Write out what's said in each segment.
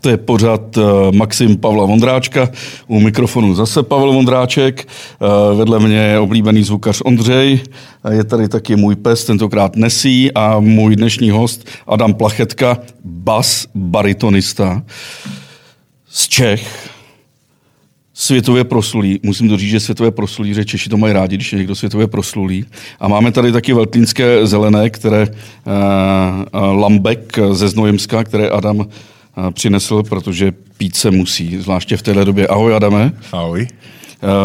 To je pořád uh, Maxim Pavla Vondráčka, u mikrofonu zase Pavel Vondráček, uh, vedle mě je oblíbený zvukař Ondřej, uh, je tady taky můj pes, tentokrát Nesí a můj dnešní host Adam Plachetka, bas baritonista z Čech, světově proslulý. Musím to říct, že světově proslulý, že Češi to mají rádi, když je někdo světově proslulý. A máme tady taky veltlínské zelené, které uh, Lambek ze Znojemska, které Adam přinesl, protože pít se musí, zvláště v téhle době. Ahoj, Adame. Ahoj.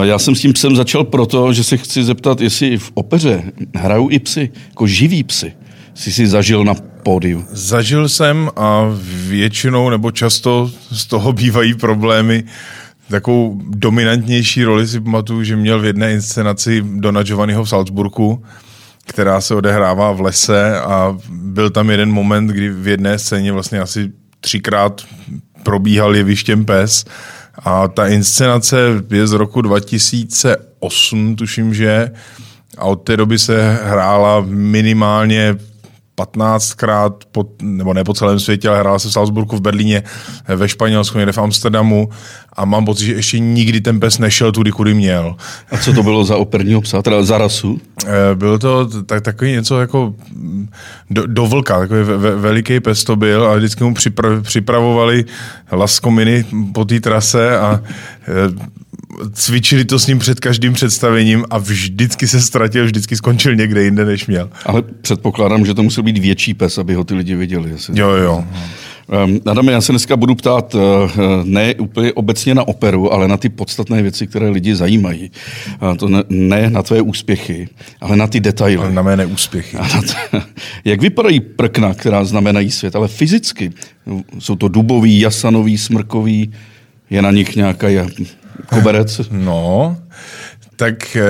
Já jsem s tím psem začal proto, že se chci zeptat, jestli v opeře hrajou i psy, jako živí psy. Jsi si zažil na pódiu? Zažil jsem a většinou nebo často z toho bývají problémy. Takovou dominantnější roli si pamatuju, že měl v jedné inscenaci Dona Giovanniho v Salzburgu, která se odehrává v lese a byl tam jeden moment, kdy v jedné scéně vlastně asi třikrát probíhal jevištěm pes. A ta inscenace je z roku 2008, tuším, že a od té doby se hrála minimálně 15krát, po, nebo ne po celém světě, ale hrála se v Salzburgu, v Berlíně, ve Španělsku, někde v Amsterdamu a mám pocit, že ještě nikdy ten pes nešel tudy, kudy měl. A co to bylo za operního psa, teda za rasu? Eh, bylo to tak, takový něco jako do, do vlka, takový ve, veliký pes to byl a vždycky mu připra, připravovali laskominy po té trase a eh, cvičili to s ním před každým představením a vždycky se ztratil, vždycky skončil někde jinde, než měl. Ale předpokládám, že to musel být větší pes, aby ho ty lidi viděli. Jestli... Jo, jo. Um, Adame, já se dneska budu ptát uh, ne úplně obecně na operu, ale na ty podstatné věci, které lidi zajímají. Uh, to ne, ne na tvé úspěchy, ale na ty detaily. Ale na mé neúspěchy. A na to, jak vypadají prkna, která znamenají svět, ale fyzicky? Jsou to dubový, jasanový, smrkový, je na nich nějaká koberec? No, tak eh,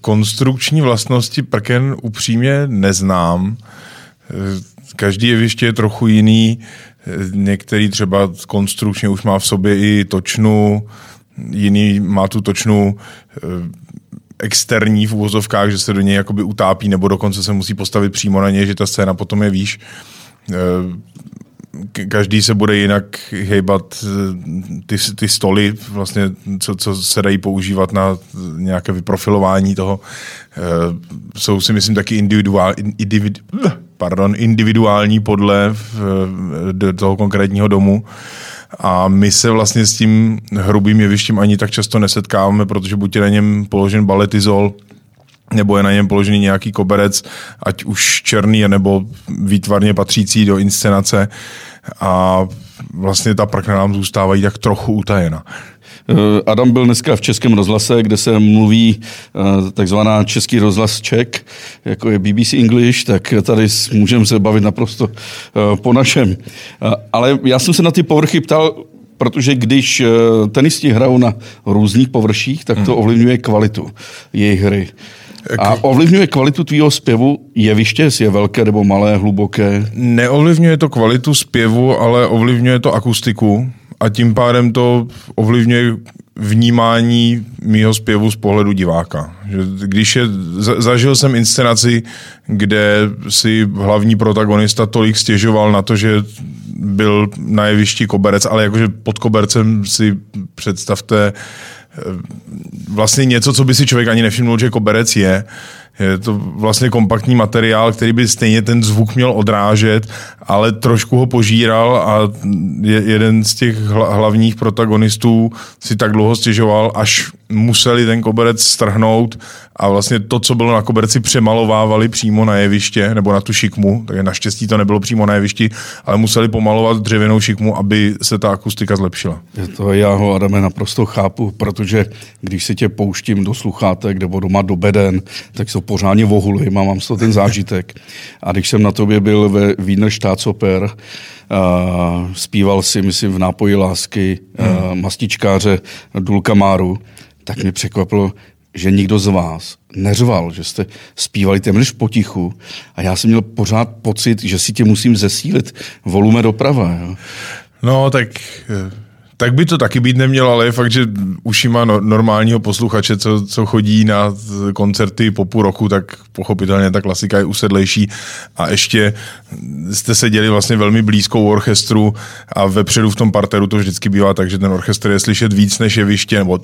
konstrukční vlastnosti prken upřímně neznám. Eh, každý jeviště je trochu jiný. Eh, některý třeba konstrukčně už má v sobě i točnu, jiný má tu točnu externí v úvozovkách, že se do něj jakoby utápí, nebo dokonce se musí postavit přímo na něj, že ta scéna potom je výš každý se bude jinak hejbat eh, ty, ty stoly, vlastně, co, co se dají používat na nějaké vyprofilování toho. Eh, jsou si myslím taky individuál, individ, pardon, individuální podle do toho konkrétního domu. A my se vlastně s tím hrubým jevištěm ani tak často nesetkáváme, protože buď je na něm položen baletizol, nebo je na něm položený nějaký koberec, ať už černý, nebo výtvarně patřící do inscenace a vlastně ta prkna nám zůstávají tak trochu utajena. Eh, Adam byl dneska v Českém rozhlase, kde se mluví eh, takzvaná Český rozhlas Ček, jako je BBC English, tak tady můžeme se bavit naprosto eh, po našem. Ale já jsem se na ty povrchy ptal, protože když tenisti hrajou na různých površích, tak to hmm. ovlivňuje kvalitu jejich hry. A ovlivňuje kvalitu tvýho zpěvu jeviště, jestli je velké nebo malé, hluboké? Neovlivňuje to kvalitu zpěvu, ale ovlivňuje to akustiku a tím pádem to ovlivňuje vnímání mýho zpěvu z pohledu diváka. Že když je, zažil jsem inscenaci, kde si hlavní protagonista tolik stěžoval na to, že byl na jevišti koberec, ale jakože pod kobercem si představte vlastně něco, co by si člověk ani nevšiml, že koberec je. Je to vlastně kompaktní materiál, který by stejně ten zvuk měl odrážet, ale trošku ho požíral a jeden z těch hlavních protagonistů si tak dlouho stěžoval, až museli ten koberec strhnout a vlastně to, co bylo na koberci, přemalovávali přímo na jeviště nebo na tu šikmu, takže naštěstí to nebylo přímo na jevišti, ale museli pomalovat dřevěnou šikmu, aby se ta akustika zlepšila. To já ho, Adame, naprosto chápu, protože když si tě pouštím do sluchátek nebo doma do beden, tak jsou pořádně vohulím a mám z toho ten zážitek. A když jsem na tobě byl ve Wiener Staatsoper, uh, zpíval si, myslím, v nápoji lásky uh, mastičkáře Dulka Máru, tak mě překvapilo, že nikdo z vás neřval, že jste zpívali téměř potichu a já jsem měl pořád pocit, že si tě musím zesílit volume doprava. Jo? No, tak eh, Tak by to taky být nemělo, ale je fakt, že ušima no, normálního posluchače, co, co chodí na koncerty po půl roku, tak pochopitelně ta klasika je usedlejší a ještě jste seděli vlastně velmi blízkou orchestru a vepředu v tom parteru to vždycky bývá tak, že ten orchestr je slyšet víc než jeviště, nebo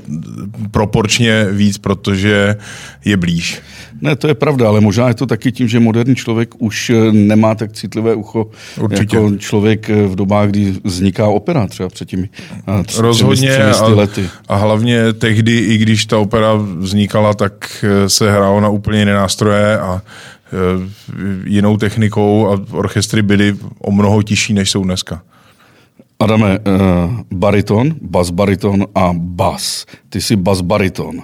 proporčně víc, protože je blíž. Ne, to je pravda, ale možná je to taky tím, že moderní člověk už nemá tak citlivé ucho Určitě. jako člověk v dobách, kdy vzniká opera třeba před těmi tři, Rozhodně a, lety. a hlavně tehdy, i když ta opera vznikala, tak se hrálo na úplně jiné nástroje a e, jinou technikou a orchestry byly o mnoho tižší, než jsou dneska. Adame, uh, bariton, bas bariton a bas. Ty jsi bas bariton.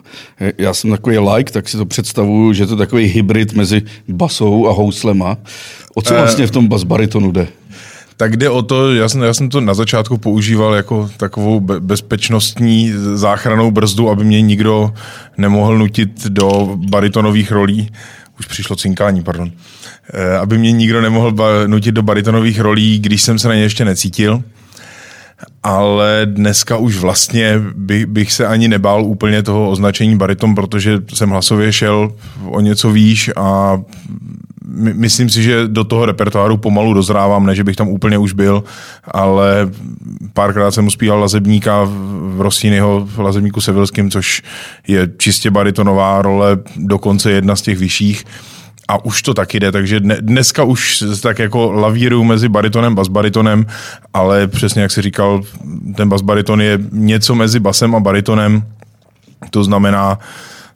Já jsem takový like, tak si to představuju, že to je takový hybrid mezi basou a houslema. O co eh, vlastně v tom bas baritonu jde? Tak jde o to, já jsem, já jsem to na začátku používal jako takovou bezpečnostní záchranou brzdu, aby mě nikdo nemohl nutit do baritonových rolí. Už přišlo cinkání, pardon. Eh, aby mě nikdo nemohl nutit do baritonových rolí, když jsem se na ně ještě necítil ale dneska už vlastně by, bych se ani nebál úplně toho označení bariton, protože jsem hlasově šel o něco výš a my, myslím si, že do toho repertoáru pomalu dozrávám, ne, že bych tam úplně už byl, ale párkrát jsem uspíval lazebníka v Rosínyho v lazebníku Sevilském, což je čistě baritonová role, dokonce jedna z těch vyšších. A už to taky jde, takže dneska už tak jako lavíru mezi baritonem a basbaritonem, ale přesně jak si říkal, ten basbariton je něco mezi basem a baritonem, to znamená,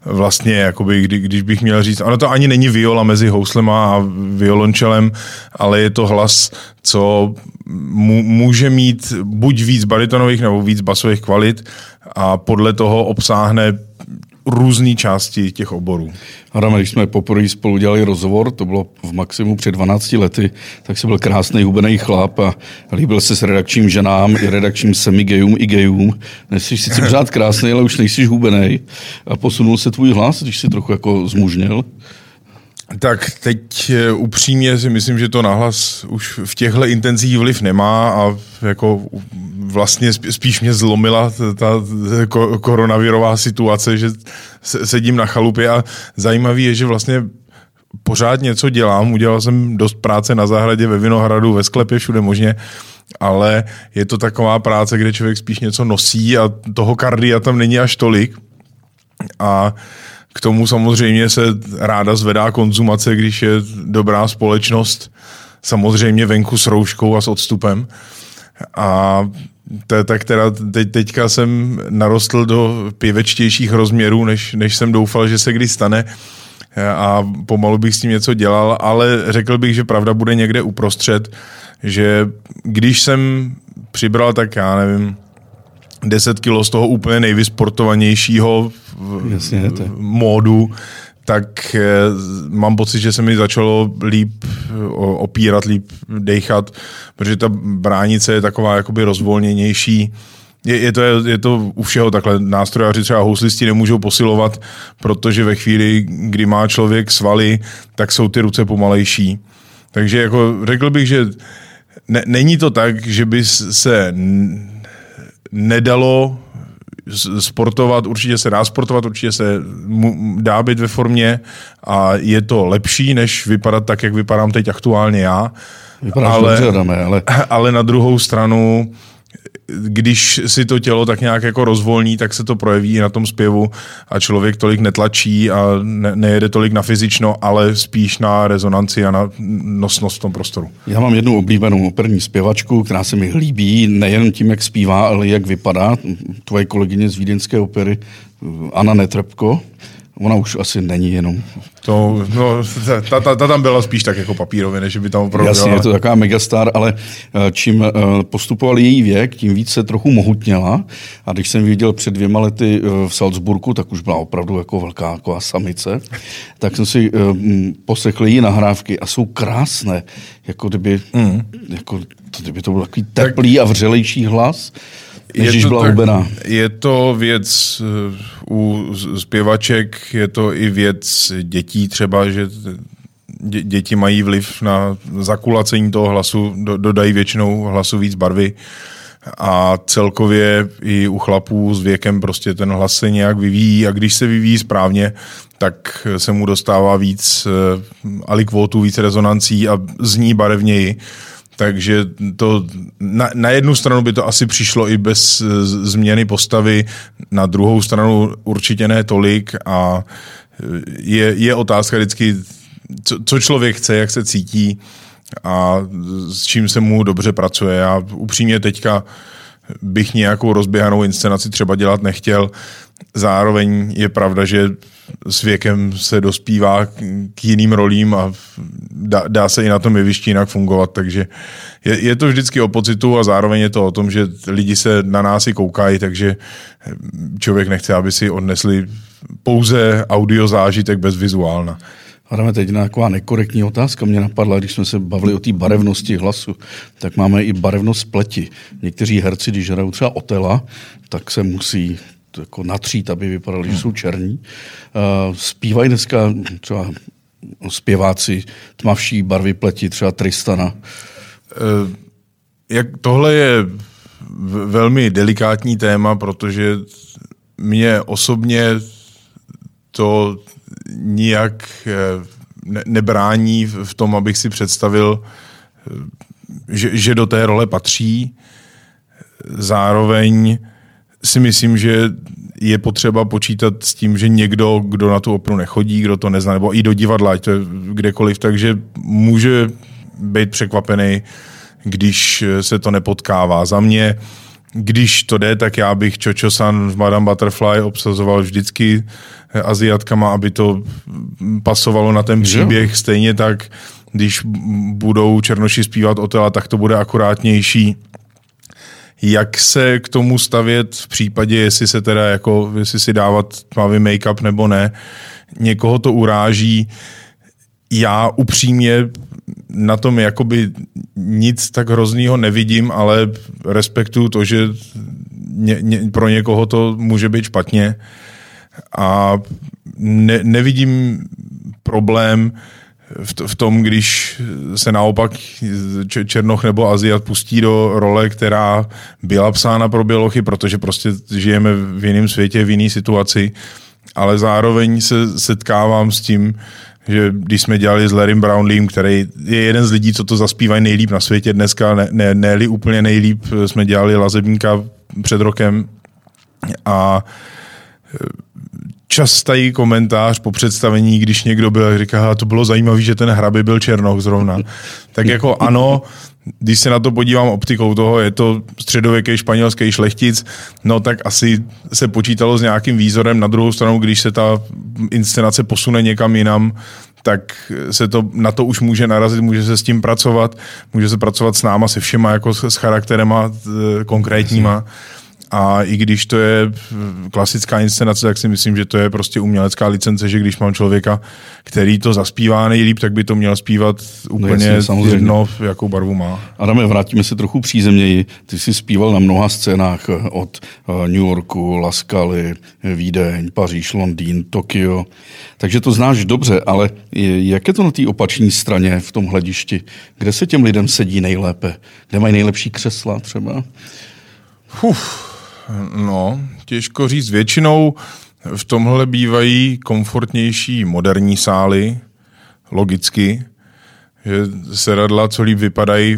vlastně, jakoby, kdy, když bych měl říct, ono to ani není viola mezi houslema a violončelem, ale je to hlas, co může mít buď víc baritonových nebo víc basových kvalit a podle toho obsáhne různé části těch oborů. Adam, když jsme poprvé spolu dělali rozhovor, to bylo v maximu před 12 lety, tak se byl krásný hubený chlap a líbil se s redakčním ženám i redakčním semigejům i gejům. Nejsi sice pořád krásný, ale už nejsi hubený. A posunul se tvůj hlas, když jsi trochu jako zmužnil? Tak teď eh, upřímně si myslím, že to nahlas už v těchto intenzích vliv nemá a jako vlastně spíš mě zlomila ta koronavirová situace, že sedím na chalupě a zajímavý je, že vlastně pořád něco dělám. Udělal jsem dost práce na zahradě, ve Vinohradu, ve sklepě, všude možně, ale je to taková práce, kde člověk spíš něco nosí a toho kardia tam není až tolik. A k tomu samozřejmě se ráda zvedá konzumace, když je dobrá společnost, samozřejmě venku s rouškou a s odstupem. A te, tak teda teď, teďka jsem narostl do pěvečtějších rozměrů, než, než jsem doufal, že se kdy stane a pomalu bych s tím něco dělal, ale řekl bych, že pravda bude někde uprostřed, že když jsem přibral, tak já nevím, 10 kilo z toho úplně nejvysportovanějšího Jasně, to. módu, tak eh, mám pocit, že se mi začalo líp opírat, líp dechat, protože ta bránice je taková jakoby rozvolněnější. Je, je, to, je to u všeho takhle. Nástrojaři třeba houslisti nemůžou posilovat, protože ve chvíli, kdy má člověk svaly, tak jsou ty ruce pomalejší. Takže jako řekl bych, že ne, není to tak, že by se nedalo sportovat, určitě se dá sportovat, určitě se dá být ve formě a je to lepší, než vypadat tak, jak vypadám teď aktuálně já. Vypadáš ale, dobře, Adame, ale... ale na druhou stranu když si to tělo tak nějak jako rozvolní, tak se to projeví na tom zpěvu a člověk tolik netlačí a ne, nejede tolik na fyzično, ale spíš na rezonanci a na nosnost v tom prostoru. Já mám jednu oblíbenou operní zpěvačku, která se mi líbí nejen tím, jak zpívá, ale jak vypadá. Tvoje kolegyně z Vídeňské opery, Anna Netrbko. Ona už asi není jenom. To, no, ta, ta, ta tam byla spíš tak jako papírově, než by tam opravdu Jasně, je to taková megastar, ale eh, čím eh, postupoval její věk, tím víc se trochu mohutněla. A když jsem viděl před dvěma lety eh, v Salzburgu, tak už byla opravdu jako velká jako samice. Tak jsem si poslechl její nahrávky a jsou krásné. Jako kdyby, mm. jako, kdyby to byl takový teplý tak, a vřelejší hlas. Než je to, byla hubená. Je to věc eh, u zpěvaček, je to i věc dětí třeba, že děti mají vliv na zakulacení toho hlasu, dodají většinou hlasu víc barvy a celkově i u chlapů s věkem prostě ten hlas se nějak vyvíjí a když se vyvíjí správně, tak se mu dostává víc eh, alikvotů, víc rezonancí a zní barevněji. Takže to na, na jednu stranu by to asi přišlo i bez změny postavy, na druhou stranu určitě ne tolik a je, je otázka vždycky, co, co člověk chce, jak se cítí a s čím se mu dobře pracuje. Já upřímně teďka bych nějakou rozběhanou inscenaci třeba dělat nechtěl. Zároveň je pravda, že s věkem se dospívá k jiným rolím a dá, dá se i na tom jevišti jinak fungovat, takže je, je to vždycky o pocitu a zároveň je to o tom, že lidi se na nás i koukají, takže člověk nechce, aby si odnesli pouze audio zážitek bez vizuálna. Adame, teď taková nekorektní otázka mě napadla, když jsme se bavili o té barevnosti hlasu, tak máme i barevnost pleti. Někteří herci, když hrajou třeba Otela, tak se musí jako natřít, aby vypadali, že jsou černí. Uh, zpívají dneska třeba zpěváci tmavší barvy pleti, třeba Tristana. Uh, jak tohle je velmi delikátní téma, protože mě osobně to nijak eh, nebrání v tom, abych si představil, eh, že, že do té role patří. Zároveň si myslím, že je potřeba počítat s tím, že někdo, kdo na tu operu nechodí, kdo to nezná, nebo i do divadla, ať to je kdekoliv, takže může být překvapený, když se to nepotkává. Za mě když to jde, tak já bych Chocho-san v Madame Butterfly obsazoval vždycky Aziatkama, aby to pasovalo na ten příběh. Jo. Stejně tak, když budou Černoši zpívat Otela, tak to bude akurátnější. Jak se k tomu stavět v případě, jestli se teda jako, jestli si dávat tmavý make-up nebo ne, někoho to uráží. Já upřímně na tom jakoby nic tak hroznýho nevidím, ale respektuju to, že ně, ně, pro někoho to může být špatně a ne, nevidím problém v, v tom, když se naopak Černoch nebo Aziat pustí do role, která byla psána pro bělochy, protože prostě žijeme v jiném světě, v jiné situaci, ale zároveň se setkávám s tím, že když jsme dělali s Larrym Brownleem, který je jeden z lidí, co to zaspívají nejlíp na světě dneska, ne, ne, ne úplně nejlíp, jsme dělali Lazebníka před rokem. A častý komentář po představení, když někdo byl, říká, to bylo zajímavé, že ten hraby byl Černoch zrovna. Tak jako ano, když se na to podívám optikou toho, je to středověký španělský šlechtic, no tak asi se počítalo s nějakým výzorem. Na druhou stranu, když se ta inscenace posune někam jinam, tak se to, na to už může narazit, může se s tím pracovat, může se pracovat s náma, se všema, jako s, s charakterema e, konkrétníma. Jasně a i když to je klasická inscenace, tak si myslím, že to je prostě umělecká licence, že když mám člověka, který to zaspívá nejlíp, tak by to měl zpívat úplně no jedno, jakou barvu má. Adame, vrátíme se trochu přízemněji. Ty jsi zpíval na mnoha scénách od eh, New Yorku, Laskaly, Vídeň, Paříž, Londýn, Tokio. Takže to znáš dobře, ale jak je to na té opační straně v tom hledišti? Kde se těm lidem sedí nejlépe? Kde mají nejlepší křesla třeba? Uf, No, těžko říct. Většinou v tomhle bývají komfortnější moderní sály, logicky, že seradla, co líp vypadají,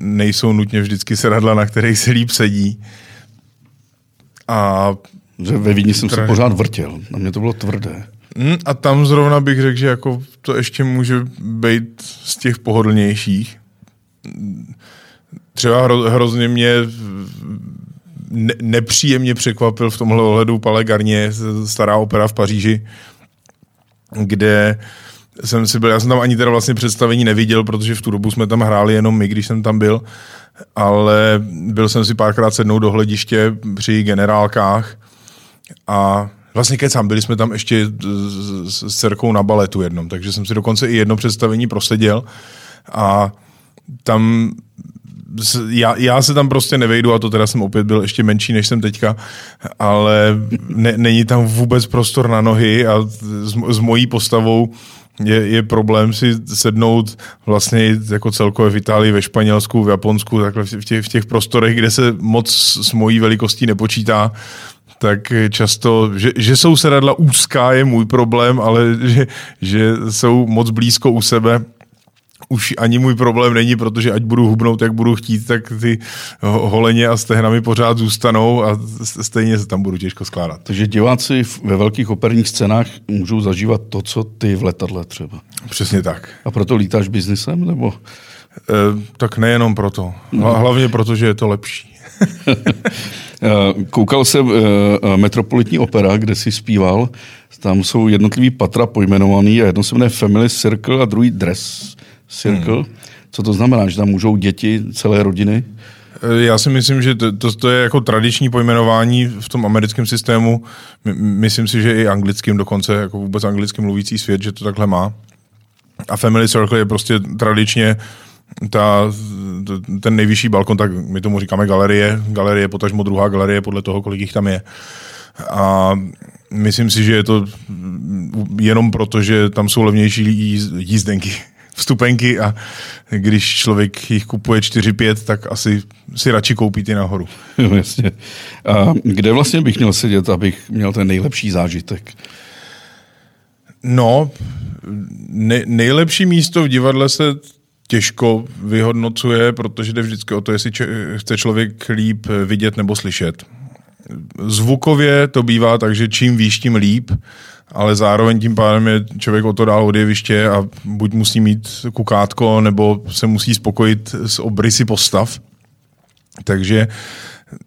nejsou nutně vždycky seradla, na kterých se líp sedí. A že ve Vídni jsem se pořád vrtěl, na mě to bylo tvrdé. Hmm, a tam zrovna bych řekl, že jako to ještě může být z těch pohodlnějších. Třeba hro, hrozně mě ne, nepříjemně překvapil v tomhle ohledu Pale Garnier, stará opera v Paříži, kde jsem si byl, já jsem tam ani teda vlastně představení neviděl, protože v tu dobu jsme tam hráli jenom my, když jsem tam byl, ale byl jsem si párkrát sednout do hlediště při generálkách a vlastně kecám, byli jsme tam ještě s, s dcerkou na baletu jednom, takže jsem si dokonce i jedno představení proseděl a tam já, já se tam prostě nevejdu a to teda jsem opět byl ještě menší, než jsem teďka, ale ne, není tam vůbec prostor na nohy a s, s mojí postavou je, je problém si sednout vlastně jako celkově v Itálii, ve Španělsku, v Japonsku, takhle v těch, v těch prostorech, kde se moc s mojí velikostí nepočítá, tak často, že, že jsou sedadla úzká je můj problém, ale že, že jsou moc blízko u sebe, už ani můj problém není, protože ať budu hubnout, jak budu chtít, tak ty holeně a stehna mi pořád zůstanou a stejně se tam budu těžko skládat. Takže diváci ve velkých operních scénách můžou zažívat to, co ty v letadle třeba. Přesně tak. A proto lítáš biznisem, nebo? E, tak nejenom proto. No. Hlavně proto, že je to lepší. Eh, koukal jsem uh, Metropolitní opera, kde si zpíval. Tam jsou jednotlivý patra pojmenovaný a jedno se jmenuje Family Circle a druhý Dress Circle. Hmm. Co to znamená, že tam můžou děti, celé rodiny? Já si myslím, že to, to, to je jako tradiční pojmenování v tom americkém systému. Myslím si, že i anglickým dokonce, jako vůbec anglicky mluvící svět, že to takhle má. A Family Circle je prostě tradičně ta, ten nejvyšší balkon, tak my tomu říkáme galerie, galerie, potažmo druhá galerie, podle toho, kolik jich tam je. A myslím si, že je to jenom proto, že tam jsou levnější jízdenky, vstupenky a když člověk jich kupuje 4-5, tak asi si radši koupí ty nahoru. Jo, jasně. A kde vlastně bych měl sedět, abych měl ten nejlepší zážitek? No, ne, nejlepší místo v divadle se těžko vyhodnocuje, protože jde vždycky o to, jestli če- chce člověk líp vidět nebo slyšet. Zvukově to bývá tak, že čím výš, tím líp, ale zároveň tím pádem je člověk o to dál od jeviště a buď musí mít kukátko, nebo se musí spokojit s obrysy postav. Takže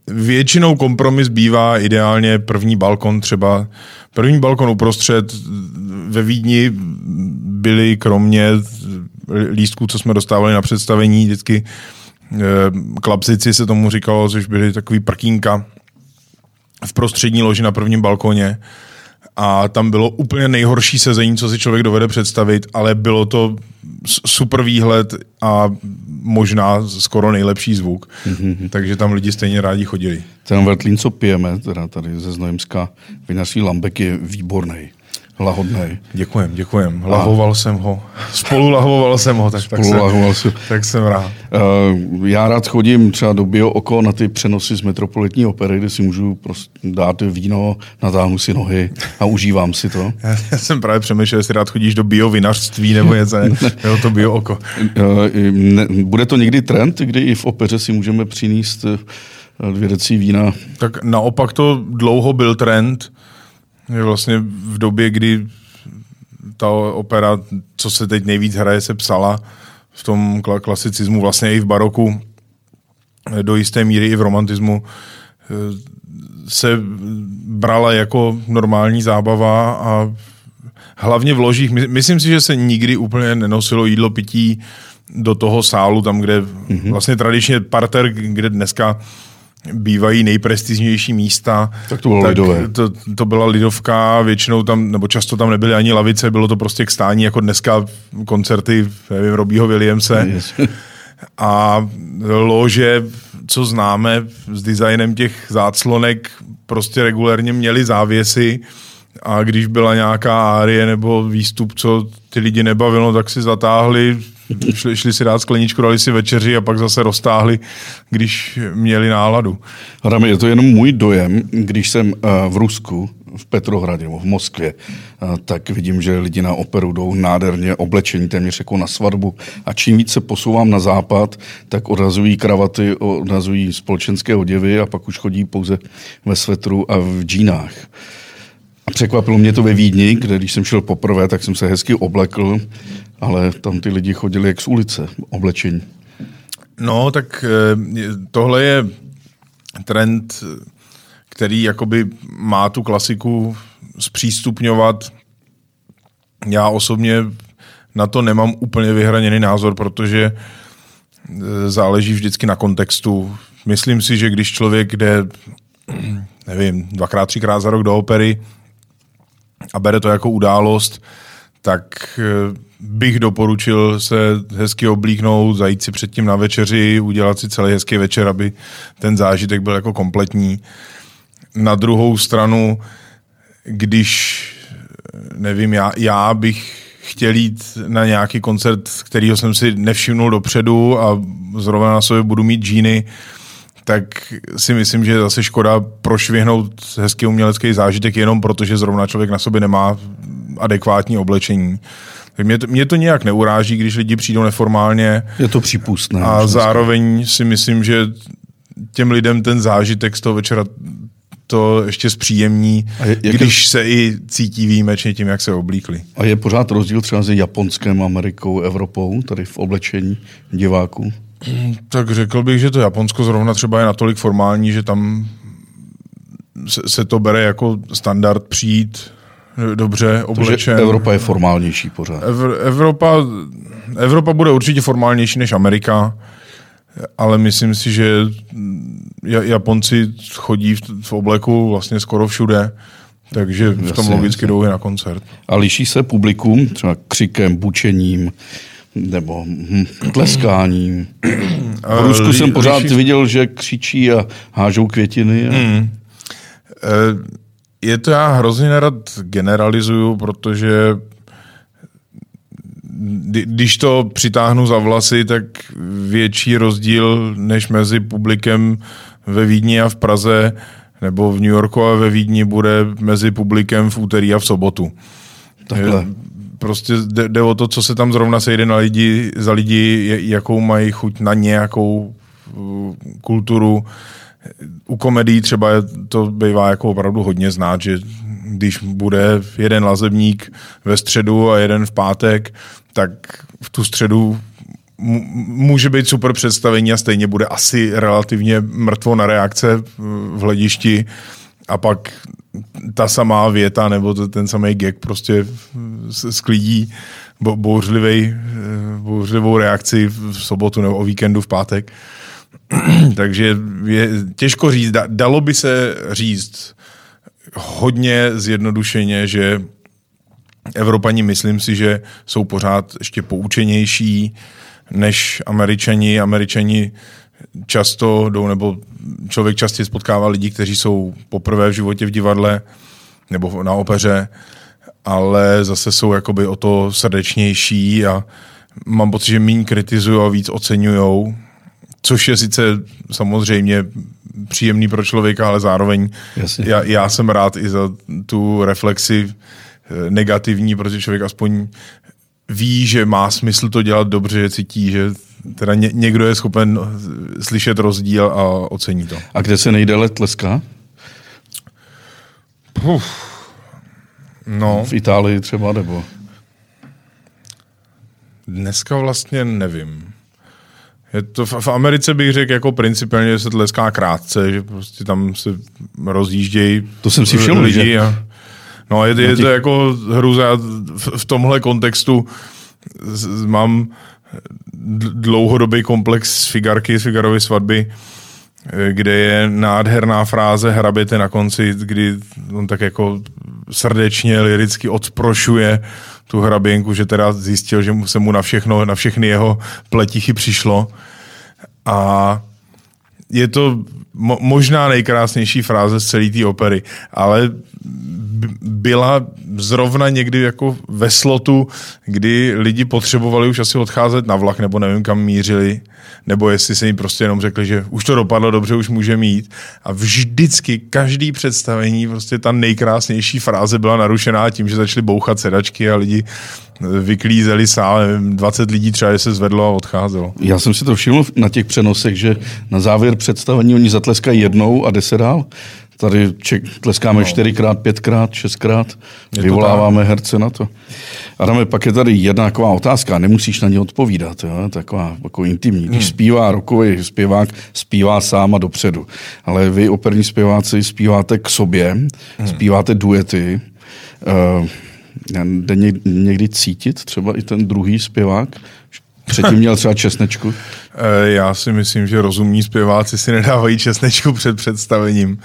většinou kompromis bývá ideálně první balkon třeba. První balkon uprostřed ve Vídni byly kromě lístků, co jsme dostávali na představení, vždycky eh, klapsici se tomu říkalo, což byly takový prkínka v prostřední loži na prvním balkoně a tam bylo úplně nejhorší sezení, co si člověk dovede představit, ale bylo to super výhled a možná skoro nejlepší zvuk, mm-hmm. takže tam lidi stejně rádi chodili. Ten vrtlín, co pijeme, teda tady ze Znojemska, vinařský Lambek je výborný lahodný. Děkujem, děkujem. Lahoval a... jsem ho. Spolu lahoval jsem ho, tak, tak, jsem, jsem, tak jsem rád. Uh, já rád chodím třeba do Bio Oko na ty přenosy z Metropolitní opery, kde si můžu prostě dát víno, natáhnu si nohy a užívám si to. Já, já jsem právě přemýšlel, jestli rád chodíš do bio vinařství nebo něco, nebo to Bio Oko. Uh, ne, bude to někdy trend, kdy i v opeře si můžeme přinést eh, dvě decí vína? Tak naopak to dlouho byl trend, vlastně v době, kdy ta opera, co se teď nejvíc hraje, se psala v tom klasicismu, vlastně i v baroku, do jisté míry i v romantismu, eh, se brala jako normální zábava a hlavně v ložích. Myslím si, že se nikdy úplně nenosilo jídlo, pití do toho sálu, tam, kde mm-hmm. vlastně tradičně parter, kde dneska bývají nejprestižnější místa. Tak to bylo tak lidové. To, to byla lidovka, většinou tam, nebo často tam nebyly ani lavice, bylo to prostě k stání, jako dneska koncerty, nevím, Robího Williamse. Yes. A lože, co známe s designem těch záclonek, prostě regulérně měli závěsy a když byla nějaká árie nebo výstup, co ty lidi nebavilo, tak si zatáhli šli, šli si dát skleničku, dali si večeři a pak zase roztáhli, když měli náladu. Adam, je to jenom můj dojem, když jsem uh, v Rusku, v Petrohradě nebo v Moskvě, uh, tak vidím, že lidi na operu jdou nádherně oblečení, téměř jako na svatbu. A čím víc se posouvám na západ, tak odrazují kravaty, odrazují společenské oděvy a pak už chodí pouze ve svetru a v džínách. Překvapilo mě to ve Vídni, kde když jsem šel poprvé, tak jsem se hezky oblekl ale tam ty lidi chodili jak z ulice, oblečení. No, tak eh, tohle je trend, který jakoby má tu klasiku zpřístupňovat. Já osobně na to nemám úplně vyhraněný názor, protože eh, záleží vždycky na kontextu. Myslím si, že když člověk jde, nevím, dvakrát, třikrát za rok do opery a bere to jako událost, tak eh, bych doporučil se hezky oblíknout, zajít si předtím na večeři, udělat si celý hezký večer, aby ten zážitek byl jako kompletní. Na druhou stranu, když, nevím, já, já bych chtěl jít na nějaký koncert, kterýho jsem si nevšimnul dopředu a zrovna na sobě budu mít džíny, tak si myslím, že je zase škoda prošvihnout hezký umělecký zážitek jenom proto, že zrovna člověk na sobě nemá adekvátní oblečení. Mě to, mě to nějak neuráží, když lidi přijdou neformálně. Je to přípustné. A zároveň si myslím, že těm lidem ten zážitek z toho večera to ještě zpříjemní, a je, když je... se i cítí výjimečně tím, jak se oblíkli. A je pořád rozdíl třeba mezi Japonskem, Amerikou, Evropou, tady v oblečení diváků? Tak řekl bych, že to Japonsko zrovna třeba je natolik formální, že tam se, se to bere jako standard přijít dobře oblečen. Takže Evropa je formálnější pořád. Ev, Evropa, Evropa bude určitě formálnější než Amerika, ale myslím si, že Japonci chodí v, v obleku vlastně skoro všude, takže v tom jasně, logicky jdou na koncert. A liší se publikum třeba křikem, bučením, nebo hm, tleskáním. V Rusku jsem pořád viděl, že křičí a hážou květiny. A... Hmm. Je to já hrozně nerad generalizuju, protože když to přitáhnu za vlasy, tak větší rozdíl než mezi publikem ve Vídni a v Praze nebo v New Yorku a ve Vídni bude mezi publikem v úterý a v sobotu. Takhle. Prostě jde, jde o to, co se tam zrovna sejde na lidi, za lidi, jakou mají chuť na nějakou uh, kulturu. U komedii třeba to bývá jako opravdu hodně znát, že když bude jeden lazebník ve středu a jeden v pátek, tak v tu středu může být super představení a stejně bude asi relativně mrtvo na reakce v hledišti a pak ta samá věta nebo ten samý gag prostě sklidí bouřlivý, bouřlivou reakci v sobotu nebo o víkendu v pátek. Takže je těžko říct, dalo by se říct hodně zjednodušeně, že Evropani, myslím si, že jsou pořád ještě poučenější než Američani. Američani často jdou, nebo člověk častěji spotkává lidi, kteří jsou poprvé v životě v divadle nebo na opeře, ale zase jsou jakoby o to srdečnější a mám pocit, že méně kritizují a víc oceňují, což je sice samozřejmě příjemný pro člověka, ale zároveň já, já jsem rád i za tu reflexi eh, negativní, protože člověk aspoň ví, že má smysl to dělat dobře, že cítí, že teda ně, někdo je schopen slyšet rozdíl a ocení to. A kde se nejdéle tleská? Uf. No. V Itálii třeba, nebo? Dneska vlastně nevím. Je to v, v Americe bych řekl jako principálně, že se tleská krátce, že prostě tam se rozjíždějí To jsem si všiml, lidi že? A, no je, je to jako hruza v, v tomhle kontextu mám dlouhodobý komplex z Figarky, z Figarovy svatby, kde je nádherná fráze hraběte na konci, kdy on tak jako srdečně, liricky odprošuje tu hraběnku, že teda zjistil, že se mu na všechno, na všechny jeho pletichy přišlo. A je to mo- možná nejkrásnější fráze z celé té opery, ale byla zrovna někdy jako ve slotu, kdy lidi potřebovali už asi odcházet na vlak, nebo nevím, kam mířili, nebo jestli se jim prostě jenom řekli, že už to dopadlo dobře, už může mít. A vždycky, každý představení, prostě ta nejkrásnější fráze byla narušená tím, že začaly bouchat sedačky a lidi vyklízeli sál, 20 lidí třeba se zvedlo a odcházelo. Já jsem si to všiml na těch přenosech, že na závěr představení oni zatleskají jednou a jde se dál. Tady ček, tleskáme no. čtyřikrát, pětkrát, šestkrát, je vyvoláváme herce na to. Adame, pak je tady jedna taková otázka, nemusíš na ně odpovídat, jo? taková jako intimní. Když hmm. zpívá rokový zpěvák, zpívá sám a dopředu. Ale vy, operní zpěváci, zpíváte k sobě, hmm. zpíváte duety. Uh, jde někdy cítit třeba i ten druhý zpěvák? Předtím měl třeba česnečku? Eh, já si myslím, že rozumní zpěváci si nedávají česnečku před představením.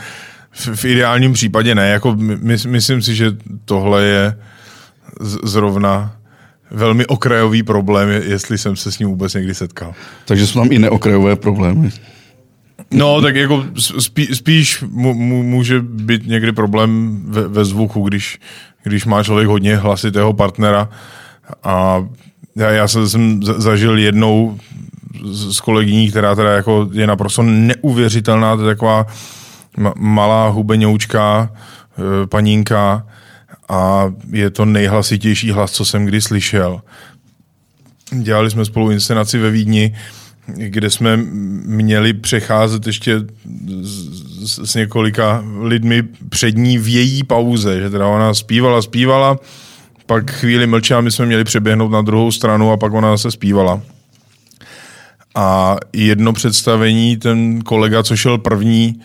V, v ideálním případě ne. Jako my, myslím si, že tohle je z, zrovna velmi okrajový problém, jestli jsem se s ním vůbec někdy setkal. Takže jsou tam i neokrajové problémy. No, tak jako spí, spíš mu, mu, může být někdy problém ve, ve zvuku, když, když má člověk hodně hlasitého partnera. A já, já jsem zažil jednou s kolegyní, která teda jako je naprosto neuvěřitelná, to je taková malá hubeňoučka, e, panínka a je to nejhlasitější hlas, co jsem kdy slyšel. Dělali jsme spolu inscenaci ve Vídni, kde jsme měli přecházet ještě s, s několika lidmi před ní v její pauze, že teda ona zpívala, zpívala, pak chvíli mlčela, my jsme měli přeběhnout na druhou stranu a pak ona se zpívala. A jedno představení, ten kolega, co šel první,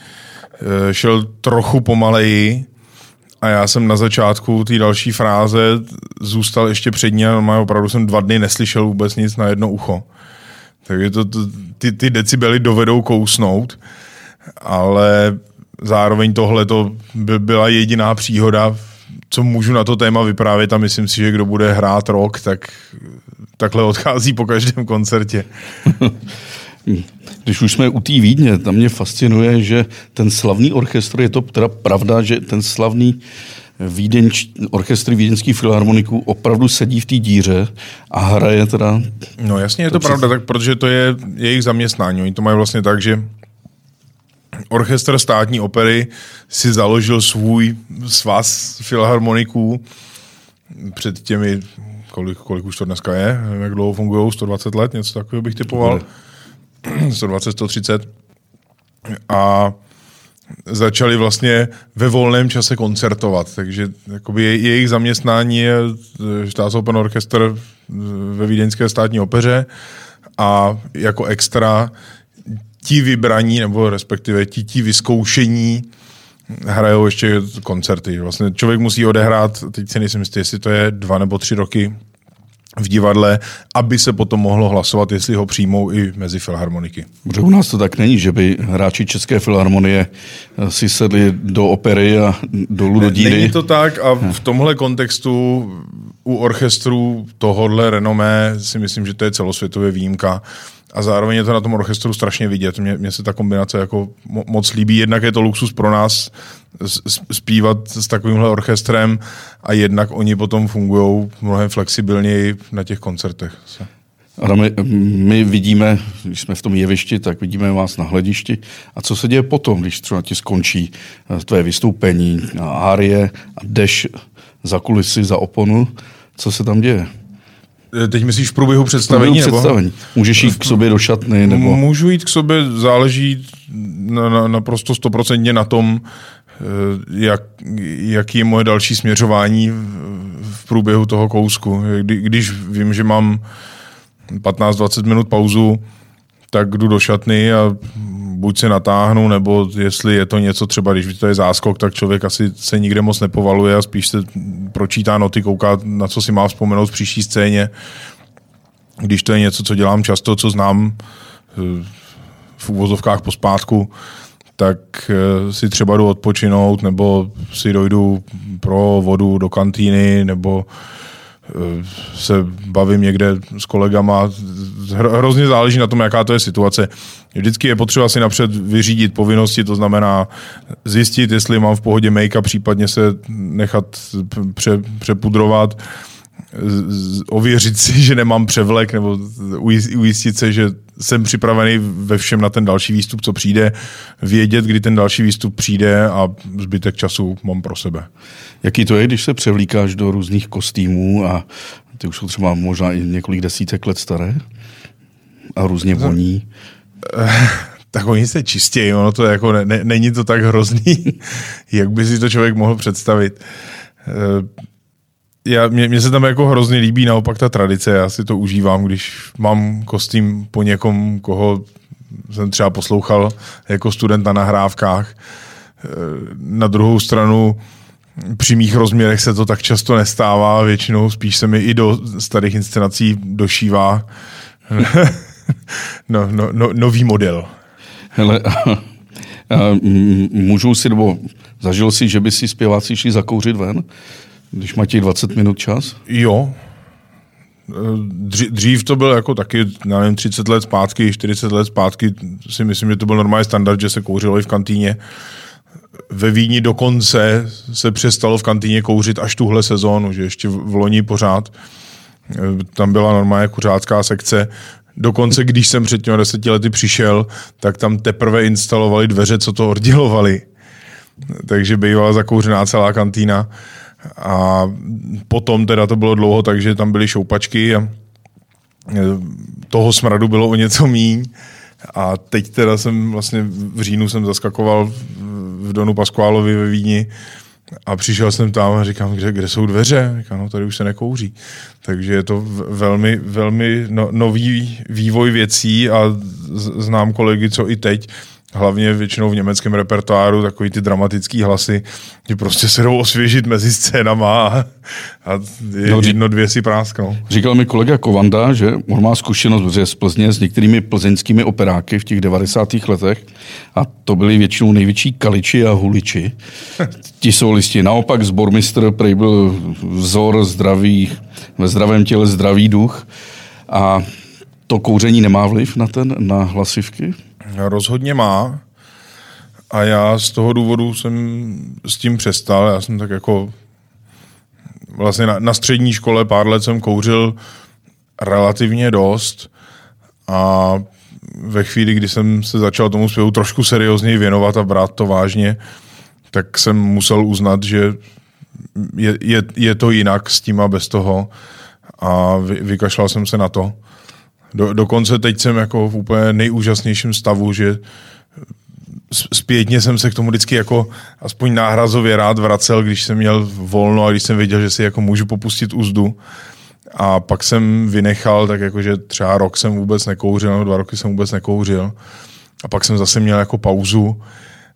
eh, šel trochu pomaleji a já jsem na začátku té další fráze zůstal ještě před ní a opravdu jsem dva dny neslyšel vůbec nic na jedno ucho. Takže to, to, ty, ty decibely dovedou kousnout, ale zároveň tohle to by byla jediná příhoda, co můžu na to téma vyprávět a myslím si, že kdo bude hrát rok, tak takhle odchází po každém koncertě. Když už jsme u té Vídně, tam mě fascinuje, že ten slavný orchestr, je to teda pravda, že ten slavný Vídeň, orchestr Vídeňských filharmoniků opravdu sedí v té díře a hraje teda... No jasně je to, to pravda, tak, protože to je jejich zaměstnání. Oni to mají vlastně tak, že orchestr státní opery si založil svůj svaz filharmoniků před těmi, kolik, kolik už to dneska je, nevím, jak dlouho fungují, 120 let, něco takového bych typoval. 120, 130. A začali vlastně ve volném čase koncertovat, takže jakoby jejich zaměstnání je Staatsopen Orchester ve Vídeňské státní opeře a jako extra ti vybraní, nebo respektive ti, ti vyzkoušení hrajou ještě koncerty. Vlastně člověk musí odehrát, teď si nejsem jistý, jestli to je dva nebo tři roky v divadle, aby se potom mohlo hlasovat, jestli ho přijmou i mezi filharmoniky. Protože u nás to tak není, že by hráči České filharmonie si sedli do opery a dolů do díry. Není to tak a v tomhle kontextu u orchestru tohohle renomé si myslím, že to je celosvětově výjimka a zároveň je to na tom orchestru strašně vidět. Mně, mně se ta kombinace jako moc líbí. Jednak je to luxus pro nás zpívat s takovýmhle orchestrem a jednak oni potom fungují mnohem flexibilněji na těch koncertech. Adame, my vidíme, když jsme v tom jevišti, tak vidíme vás na hledišti. A co se děje potom, když třeba ti skončí eh, tvoje vystoupení, árie a jdeš za kulisy, za oponu, co se tam děje? Eh, teď myslíš v průběhu představení? V průběhu představení. Nebo? Můžeš jít k sobě do šatny? Nebo... Můžu jít k sobě, záleží na, na, naprosto stoprocentně na tom, eh, jak, jaký je moje další směřování v průběhu toho kousku. Kdy, když vím, že mám 15-20 minut pauzu, tak jdu do šatny a buď se natáhnu, nebo jestli je to něco třeba, když to je záskok, tak člověk asi se nikde moc nepovaluje a spíš se pročítá noty, kouká, na co si má vzpomenout v příští scéně. Když to je něco, co dělám často, co znám eh, v úvozovkách pospátku, tak eh, si třeba jdu odpočinout, nebo si dojdu pro vodu do kantýny, nebo se bavím někde s kolegama. Hrozně záleží na tom, jaká to je situace. Vždycky je potřeba si napřed vyřídit povinnosti, to znamená zjistit, jestli mám v pohodě make případně se nechat pře, přepudrovat, ověřit si, že nemám převlek, nebo ujistit se, že jsem připravený ve všem na ten další výstup, co přijde, vědět, kdy ten další výstup přijde a zbytek času mám pro sebe. Jaký to je, když se převlíkáš do různých kostýmů a ty už jsou třeba možná i několik desítek let staré a různě voní? tak oni se čistějí, ono to jako ne, ne, není to tak hrozný, jak by si to člověk mohl představit. Já, mě, mě se tam jako hrozně líbí naopak ta tradice, já si to užívám, když mám kostým po někom, koho jsem třeba poslouchal jako student na nahrávkách. Eh, na druhou stranu při mých rozměrech se to tak často nestává, většinou spíš se mi i do starých inscenací došívá no, no, no, nový model. Hele, a, a, můžu si, nebo zažil si, že by si zpěváci šli zakouřit ven? Když mají těch 20 minut čas? Jo. Dřív to byl jako taky, nevím, 30 let zpátky, 40 let zpátky si myslím, že to byl normální standard, že se kouřilo i v kantýně. Ve Vídni dokonce se přestalo v kantýně kouřit až tuhle sezónu, že ještě v loni pořád Tam byla normálně kuřácká sekce. Dokonce, když jsem před těmi deseti lety přišel, tak tam teprve instalovali dveře, co to oddělovali. Takže bývala zakouřená celá kantýna. A potom teda to bylo dlouho, takže tam byly šoupačky a toho smradu bylo o něco míň. A teď teda jsem vlastně v říjnu jsem zaskakoval v Donu Pasquálovi ve Vídni a přišel jsem tam a říkám, kde, kde jsou dveře? Říkám, no tady už se nekouří. Takže je to velmi, velmi no, nový vývoj věcí a znám kolegy, co i teď hlavně většinou v německém repertoáru, takový ty dramatický hlasy, že prostě se jdou osvěžit mezi scénama a, a no, jedno, dvě si prásknou. Říkal mi kolega Kovanda, že on má zkušenost z Plzně s některými plzeňskými operáky v těch 90. letech a to byli většinou největší kaliči a huliči. Ti jsou listi. Naopak zbormistr prej byl vzor zdravý, ve zdravém těle zdravý duch a to kouření nemá vliv na ten, na hlasivky? Rozhodně má. A já z toho důvodu jsem s tím přestal. Já jsem tak jako vlastně na, na střední škole pár let jsem kouřil relativně dost a ve chvíli, kdy jsem se začal tomu zpěvu trošku seriózněji věnovat a brát to vážně, tak jsem musel uznat, že je, je, je to jinak s tím a bez toho a vy, vykašlal jsem se na to. Do, dokonce teď jsem jako v úplně nejúžasnějším stavu, že zpětně jsem se k tomu vždycky jako aspoň náhrazově rád vracel, když jsem měl volno a když jsem věděl, že si jako můžu popustit úzdu. A pak jsem vynechal, tak jakože třeba rok jsem vůbec nekouřil, nebo dva roky jsem vůbec nekouřil. A pak jsem zase měl jako pauzu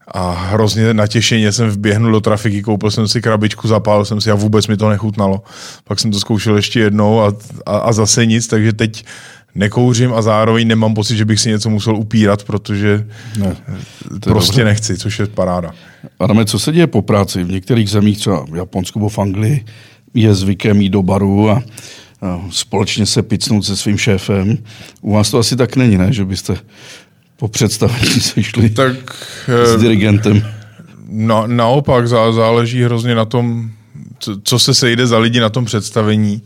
a hrozně natěšeně jsem vběhnul do trafiky, koupil jsem si krabičku, zapálil jsem si a vůbec mi to nechutnalo. Pak jsem to zkoušel ještě jednou a, a, a zase nic, takže teď nekouřím a zároveň nemám pocit, že bych si něco musel upírat, protože ne, to prostě dobře. nechci, což je paráda. Adame, co se děje po práci? V některých zemích, třeba v Japonsku nebo v Anglii, je zvykem jít do baru a, a společně se picnout se svým šéfem. U vás to asi tak není, ne? Že byste po představení sešli tak, s eh, dirigentem. Na, naopak záleží hrozně na tom, co, co se sejde za lidi na tom představení.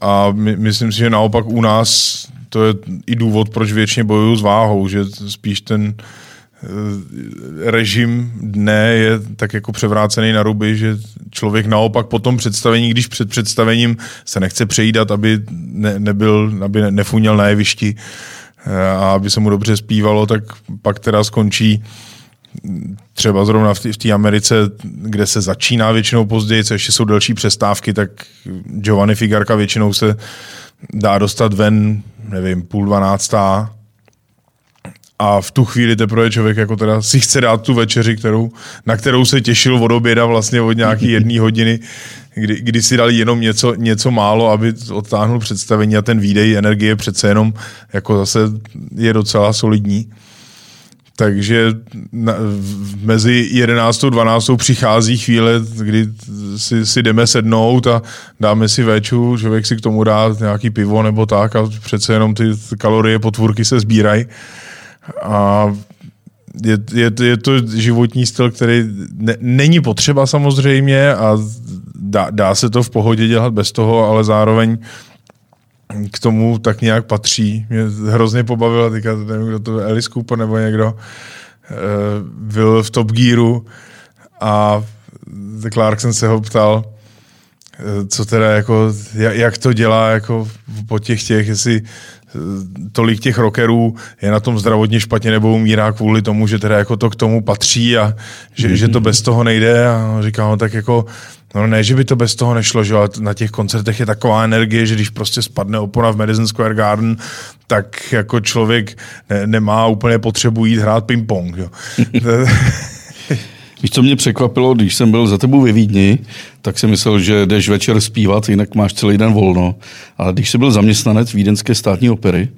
A my, myslím si, že naopak u nás to je i důvod, proč většině bojuju s váhou, že spíš ten eh, režim dne je tak jako převrácený na ruby, že člověk naopak po tom představení, když před představením se nechce přejídat, aby ne, nebyl, aby nefuněl na jevišti eh, a aby se mu dobře zpívalo, tak pak teda skončí třeba zrovna v té Americe, kde se začíná většinou později, co ještě jsou delší přestávky, tak Giovanni Figarka většinou se dá dostat ven, nevím, půl dvanáctá a v tu chvíli teprve člověk jako teda si chce dát tu večeři, kterou, na kterou se těšil od oběda vlastně od nějaký jedné hodiny, kdy, kdy si dali jenom něco, něco málo, aby odtáhnul představení a ten výdej energie přece jenom jako zase je docela solidní. Takže na, mezi 11. a 12. přichází chvíle, kdy si, si jdeme sednout a dáme si véču, člověk si k tomu dá nějaký pivo nebo tak a přece jenom ty kalorie, potvůrky se sbírají. A je, je, je to životní styl, který ne, není potřeba samozřejmě a dá, dá se to v pohodě dělat bez toho, ale zároveň k tomu tak nějak patří. Mě hrozně pobavilo, teďka nevím, kdo to Alice Cooper nebo někdo, eh, byl v Top Gearu a Clarkson se ho ptal, eh, co teda jako, jak to dělá jako po těch těch, jestli eh, tolik těch rockerů je na tom zdravotně špatně nebo umírá kvůli tomu, že teda jako to k tomu patří a že, mm-hmm. že to bez toho nejde a říká, no tak jako No ne, že by to bez toho nešlo, že na těch koncertech je taková energie, že když prostě spadne opona v Madison Square Garden, tak jako člověk ne, nemá úplně potřebu jít hrát ping-pong. Jo. Víš, co mě překvapilo, když jsem byl za tebou ve Vídni, tak jsem myslel, že jdeš večer zpívat, jinak máš celý den volno. Ale když jsi byl zaměstnanec Vídeňské státní opery,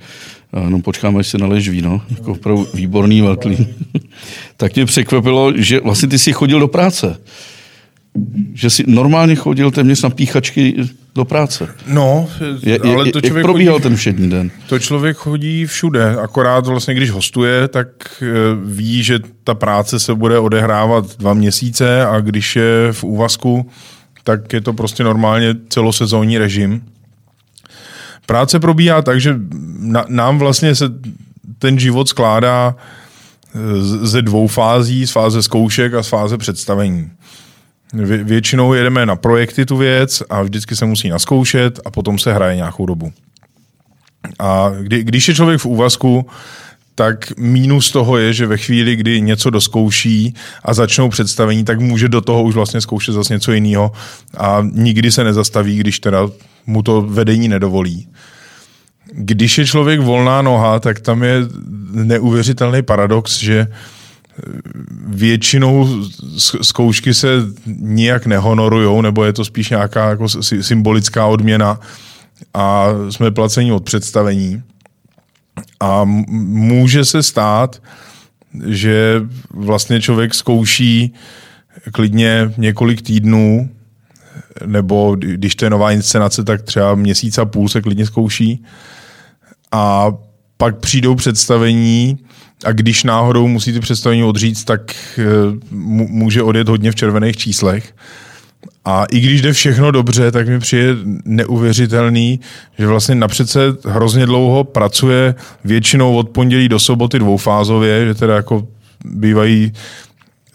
no počkáme, až se naleješ víno, jako opravdu výborný velký, tak mě překvapilo, že vlastně ty jsi chodil do práce že si normálně chodil téměř na píchačky do práce. No, je, je, ale to člověk jak probíhal chodí, ten všední den? To člověk chodí všude, akorát vlastně, když hostuje, tak eh, ví, že ta práce se bude odehrávat dva měsíce a když je v úvazku, tak je to prostě normálně celosezónní režim. práce probíhá tak, že na, nám vlastně se ten život skládá ze dvou fází, z fáze zkoušek a z fáze představení. Vě, většinou jedeme na projekty tu věc a vždycky se musí naskoušet a potom se hraje nějakou dobu. A kdy, když je člověk v úvazku, tak mínus toho je, že ve chvíli, kdy něco doskouší a začnou představení, tak může do toho už vlastně zkoušet zase něco jiného a nikdy se nezastaví, když teda mu to vedení nedovolí. Když je člověk volná noha, tak tam je neuvěřitelný paradox, že většinou zkoušky se nijak nehonorujou, nebo je to spíš nějaká jako symbolická odměna a jsme placeni od představení. A může se stát, že vlastně člověk zkouší klidně několik týdnů, nebo když to je nová inscenace, tak třeba měsíc a půl se klidně zkouší. A pak přijdou představení a když náhodou musí ty představení odříct, tak eh, může odjet hodně v červených číslech. A i když jde všechno dobře, tak mi přijde neuvěřitelný, že vlastně napřed se hrozně dlouho pracuje většinou od pondělí do soboty dvoufázově, že teda jako bývají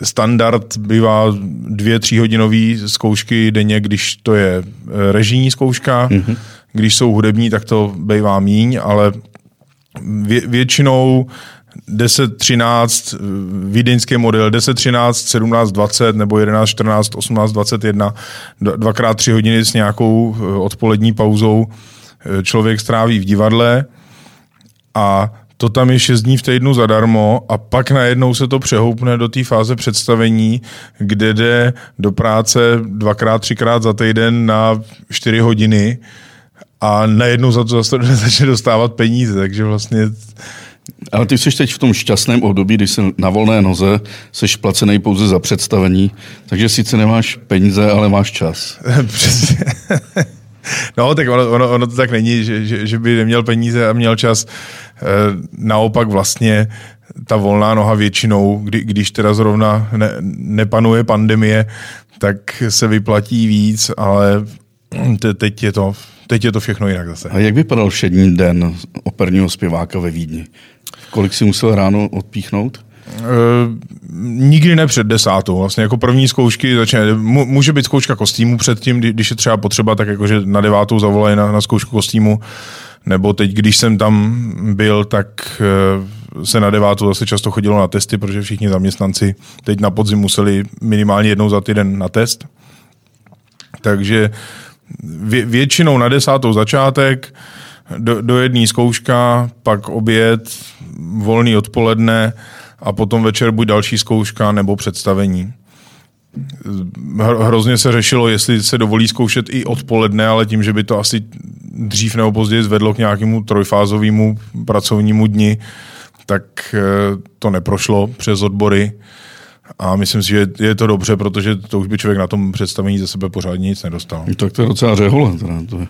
standard bývá dvě, tříhodinové zkoušky denně, když to je eh, režijní zkouška. Mm-hmm. Když jsou hudební, tak to bývá míň, ale vě, většinou 10, 13, vídeňský model 10, 13, 17, 20 nebo 11, 14, 18, 21, dvakrát tři hodiny s nějakou eh, odpolední pauzou eh, člověk stráví v divadle a to tam je 6 dní v týdnu zadarmo a pak najednou se to přehoupne do té fáze představení, kde jde do práce dvakrát, třikrát za týden na 4 hodiny a najednou za to zase začne dostávat peníze, takže vlastně ale ty jsi teď v tom šťastném období, kdy jsi na volné noze, jsi placený pouze za představení, takže sice nemáš peníze, ale máš čas. Přesně. No, tak ono, ono, ono to tak není, že, že, že by neměl peníze a měl čas. E, naopak vlastně ta volná noha většinou, kdy, když teda zrovna ne, nepanuje pandemie, tak se vyplatí víc, ale te, teď je to teď je to všechno jinak zase. A jak vypadal všední den operního zpěváka ve Vídni? Kolik si musel ráno odpíchnout? E, nikdy ne před desátou. Vlastně jako první zkoušky začne, může být zkouška kostýmu předtím, když je třeba potřeba, tak jakože na devátou zavolají na, na zkoušku kostýmu. Nebo teď, když jsem tam byl, tak e, se na devátou zase často chodilo na testy, protože všichni zaměstnanci teď na podzim museli minimálně jednou za týden na test. Takže vě, většinou na desátou začátek, do, do jedné zkouška, pak oběd, volný odpoledne a potom večer buď další zkouška nebo představení. Hrozně se řešilo, jestli se dovolí zkoušet i odpoledne, ale tím, že by to asi dřív nebo později zvedlo k nějakému trojfázovému pracovnímu dni, tak eh, to neprošlo přes odbory. A myslím si, že je to dobře, protože to už by člověk na tom představení ze sebe pořádně nic nedostal. Tak to je docela řehole. Teda. To, je,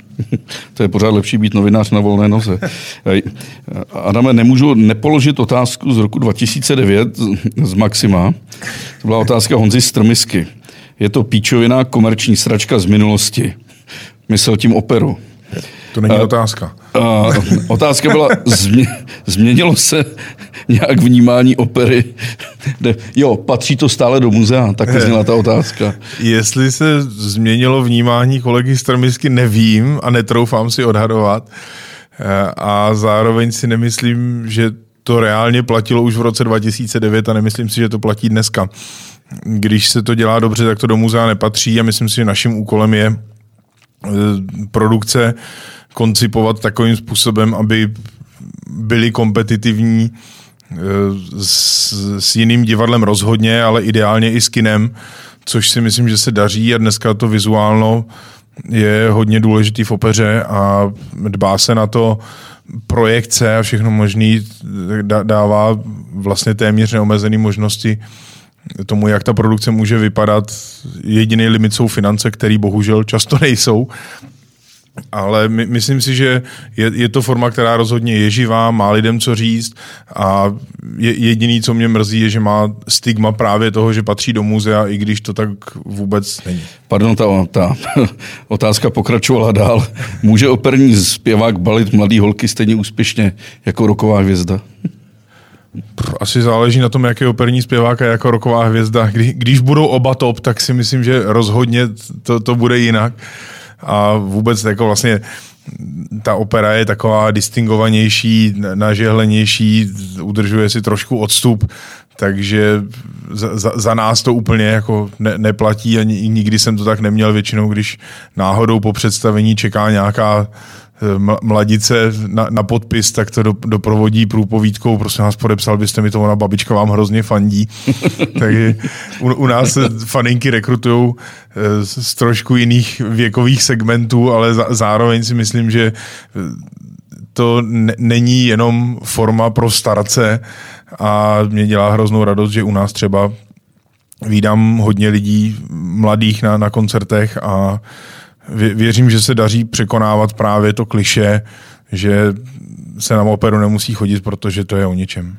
to je pořád lepší být novinář na volné noze. Adame, nemůžu nepoložit otázku z roku 2009 z Maxima. To byla otázka Honzy Strmisky. Je to píčoviná komerční sračka z minulosti. Myslel tím operu. To není uh, otázka. Uh, otázka byla, změ, změnilo se nějak vnímání opery? Jo, patří to stále do muzea, tak to zněla ta otázka. Jestli se změnilo vnímání kolegy Strmisky, nevím a netroufám si odhadovat. Eh, a zároveň si nemyslím, že to reálně platilo už v roce 2009 a nemyslím si, že to platí dneska. Když se to dělá dobře, tak to do muzea nepatří a myslím si, že naším úkolem je produkce koncipovat takovým způsobem, aby byli kompetitivní eh, s, s jiným divadlem rozhodně, ale ideálně i s kinem, což si myslím, že se daří a dneska to vizuálno je hodně důležitý v opeře a dbá se na to projekce a všechno možný dává vlastně téměř neomezené možnosti tomu, jak ta produkce může vypadat. Jediný limit jsou finance, které bohužel často nejsou, ale my, myslím si, že je, je to forma, která rozhodně je živá, má lidem co říct a je, jediný, co mě mrzí, je, že má stigma právě toho, že patří do muzea, i když to tak vůbec není. Pardon, ta, ta otázka pokračovala dál. Může operní zpěvák balit mladý holky stejně úspěšně jako roková hvězda? Asi záleží na tom, jaký je operní zpěvák a jako roková hvězda. Kdy, když budou oba top, tak si myslím, že rozhodně to, to bude jinak. A vůbec jako vlastně ta opera je taková distingovanější, nažehlenější, udržuje si trošku odstup, takže za, za, za nás to úplně jako ne, neplatí a nikdy jsem to tak neměl většinou, když náhodou po představení čeká nějaká mladice na, na podpis, tak to do, doprovodí průpovídkou, prosím vás, podepsal byste mi to, ona babička vám hrozně fandí. Takže u, u nás faninky rekrutují eh, z, trošku jiných věkových segmentů, ale zároveň si myslím, že eh, to ne, není jenom forma pro starce a mě dělá hroznou radost, že u nás třeba vídám hodně lidí mladých na, na koncertech a věřím, že se daří překonávat právě to kliše, že se na operu nemusí chodit, protože to je o ničem.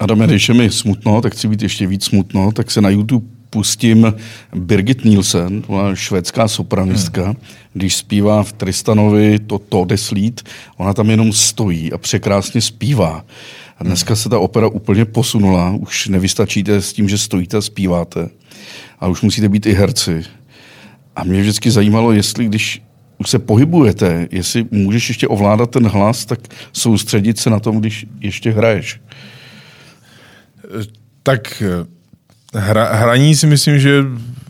Adame, když je mi smutno, tak chci být ještě víc smutno, tak se na YouTube pustím Birgit Nielsen, švédská sopranistka, hmm. když zpívá v Tristanovi to Todeslied, ona tam jenom stojí a překrásně zpívá. A dneska se ta opera úplně posunula, už nevystačíte s tím, že stojíte a zpíváte, ale už musíte být i herci. A mě vždycky zajímalo, jestli když už se pohybujete, jestli můžeš ještě ovládat ten hlas, tak soustředit se na tom, když ještě hraješ. Tak hra, hraní si myslím, že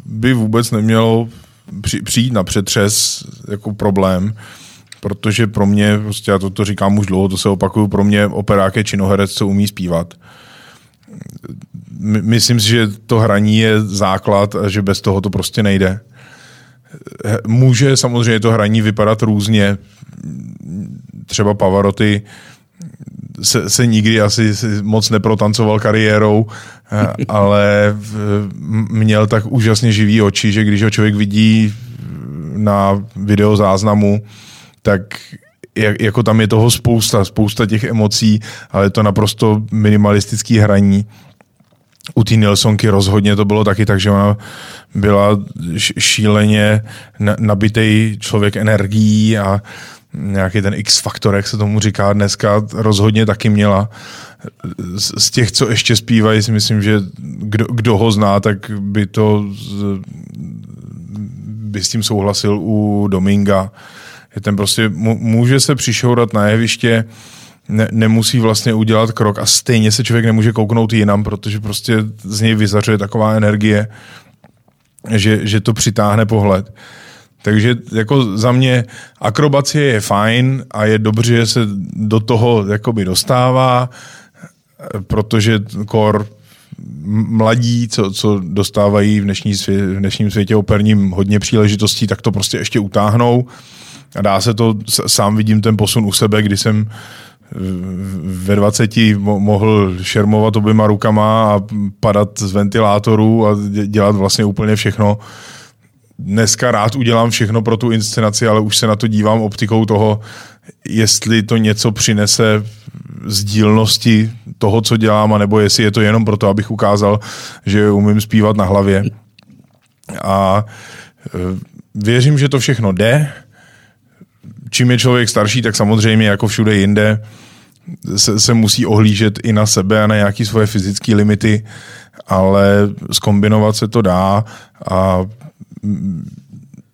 by vůbec nemělo při, přijít na přetřes jako problém, protože pro mě, prostě já to, to říkám už dlouho, to se opakuju, pro mě operák je činoherec, co umí zpívat. Myslím si, že to hraní je základ a že bez toho to prostě nejde. Může samozřejmě to hraní vypadat různě. Třeba Pavaroty se, se nikdy asi moc neprotancoval kariérou, ale měl tak úžasně živý oči, že když ho člověk vidí na videozáznamu, tak jako tam je toho spousta, spousta těch emocí, ale je to naprosto minimalistický hraní u té Nilsonky rozhodně to bylo taky tak, že ona byla šíleně nabitý člověk energií a nějaký ten X-faktor, jak se tomu říká dneska, rozhodně taky měla. Z těch, co ještě zpívají, si myslím, že kdo, kdo ho zná, tak by to by s tím souhlasil u Dominga. Je ten prostě, může se přišourat na jeviště, ne, nemusí vlastně udělat krok a stejně se člověk nemůže kouknout jinam, protože prostě z něj vyzařuje taková energie, že, že to přitáhne pohled. Takže jako za mě akrobacie je fajn a je dobře, že se do toho jakoby dostává, protože kor mladí, co, co dostávají v, dnešní svě, v dnešním světě operním hodně příležitostí, tak to prostě ještě utáhnou. A dá se to, sám vidím ten posun u sebe, kdy jsem ve 20 mohl šermovat oběma rukama a padat z ventilátorů a dělat vlastně úplně všechno. Dneska rád udělám všechno pro tu inscenaci, ale už se na to dívám optikou toho, jestli to něco přinese z dílnosti toho, co dělám, anebo jestli je to jenom proto, abych ukázal, že umím zpívat na hlavě. A e, věřím, že to všechno jde čím je člověk starší, tak samozřejmě jako všude jinde se, se musí ohlížet i na sebe a na nějaké svoje fyzické limity, ale skombinovat se to dá a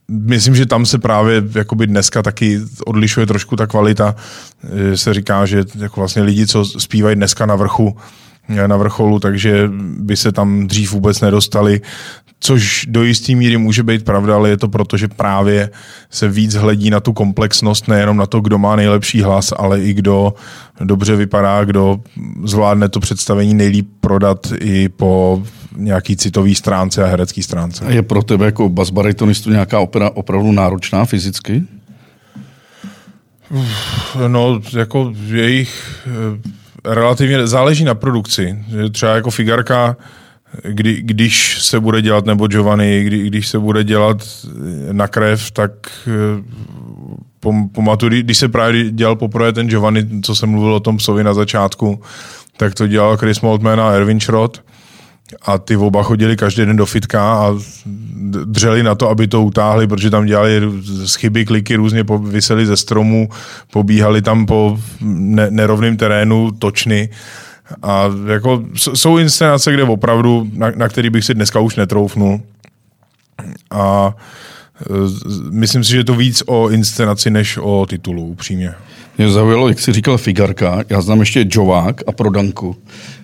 myslím, že tam se právě jakoby dneska taky odlišuje trošku ta kvalita. Se říká, že jako vlastně lidi, co zpívají dneska na vrchu, na vrcholu, takže by se tam dřív vůbec nedostali což do jisté míry může být pravda, ale je to proto, že právě se víc hledí na tu komplexnost, nejenom na to, kdo má nejlepší hlas, ale i kdo dobře vypadá, kdo zvládne to představení nejlíp prodat i po nějaký citový stránce a herecký stránce. A je pro tebe jako basbaritonistu nějaká opera opravdu náročná fyzicky? No, jako jejich eh, relativně záleží na produkci. Třeba jako Figarka kdy, když se bude dělat, nebo Giovanni, kdy, když se bude dělat na krev, tak eh, pamatuju, když se právě dělal poprvé ten Giovanni, co jsem mluvil o tom psovi na začátku, tak to dělal Chris Maltman a Erwin Schrott a ty oba chodili každý den do fitka a dřeli na to, aby to utáhli, protože tam dělali z chyby kliky, různě vyseli ze stromu, pobíhali tam po nerovném terénu točny. A jako jsou inscenace, kde opravdu, na, na který bych si dneska už netroufnul. A myslím si, že je to víc o inscenaci, než o titulu, upřímně. Mě zaujalo, jak jsi říkal Figarka, já znám ještě Jovák a Prodanku.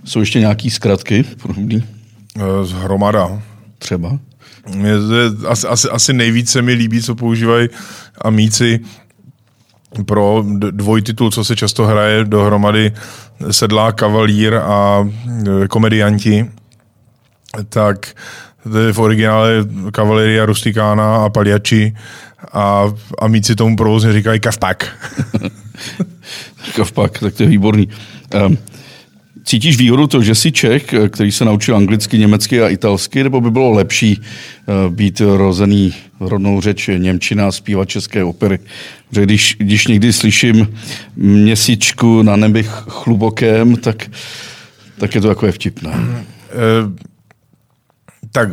Jsou ještě nějaký zkratky podobný? E, z hromada. Třeba? Je, asi, asi, asi nejvíce mi líbí, co používají amíci pro dvojtitul, co se často hraje dohromady sedlá kavalír a e, komedianti, tak v originále Cavaleria Rusticana a Paliači a amíci tomu provozně říkají kavpak. kavpak, tak to je výborný. Um, cítíš výhodu to, že jsi Čech, který se naučil anglicky, německy a italsky, nebo by bylo lepší uh, být rozený rodnou řeč Němčina a zpívat české opery? Že když, když někdy slyším měsíčku na nebi chlubokém, tak, tak je to takové vtipné. Uh, tak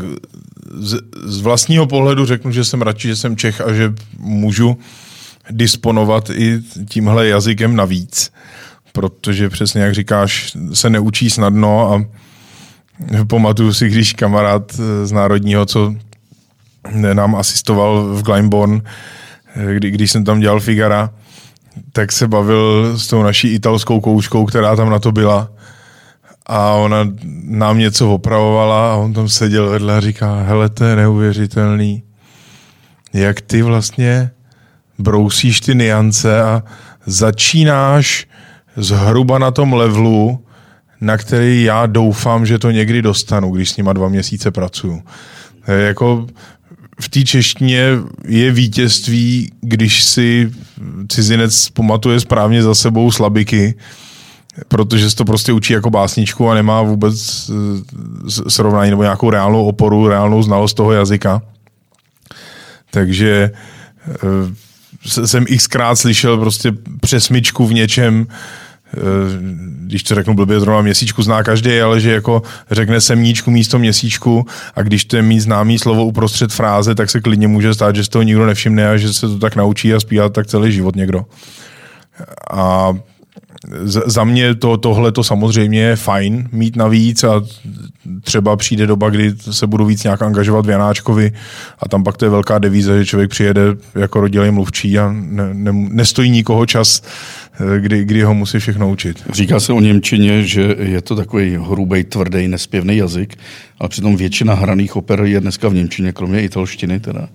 z, z vlastního pohledu řeknu, že jsem radši, že jsem Čech a že můžu disponovat i tímhle jazykem navíc, protože přesně jak říkáš, se neučí snadno a pamatuju si, když kamarád z Národního, co nám asistoval v Glyndebourne, kdy, když jsem tam dělal Figara, tak se bavil s tou naší italskou kouškou, která tam na to byla a ona nám něco opravovala a on tam seděl vedle a říká, hele, to je neuvěřitelný, jak ty vlastně brousíš ty niance a začínáš zhruba na tom levelu, na který já doufám, že to někdy dostanu, když s nima dva měsíce pracuju. Jako v té češtině je vítězství, když si cizinec pamatuje správně za sebou slabiky, protože se to prostě učí jako básničku a nemá vůbec eh, srovnání nebo nějakou reálnou oporu, reálnou znalost toho jazyka. Takže eh, jsem xkrát slyšel prostě přesmičku v něčem, eh, když to řeknu blbě, zrovna měsíčku zná každý, ale že jako řekne semníčku místo měsíčku a když to je mít známý slovo uprostřed fráze, tak se klidně může stát, že z toho nikdo nevšimne a že se to tak naučí a zpívá tak celý život někdo. A za mě to, tohle to samozřejmě je fajn mít navíc a třeba přijde doba, kdy se budu víc nějak angažovat v Janáčkovi a tam pak to je velká devíze, že člověk přijede jako rodilý mluvčí a ne, ne, nestojí nikoho čas, kdy, kdy ho musí všechno učit. Říká se o Němčině, že je to takový hrubý, tvrdý, nespěvný jazyk, ale přitom většina hraných oper je dneska v Němčině, kromě italštiny teda.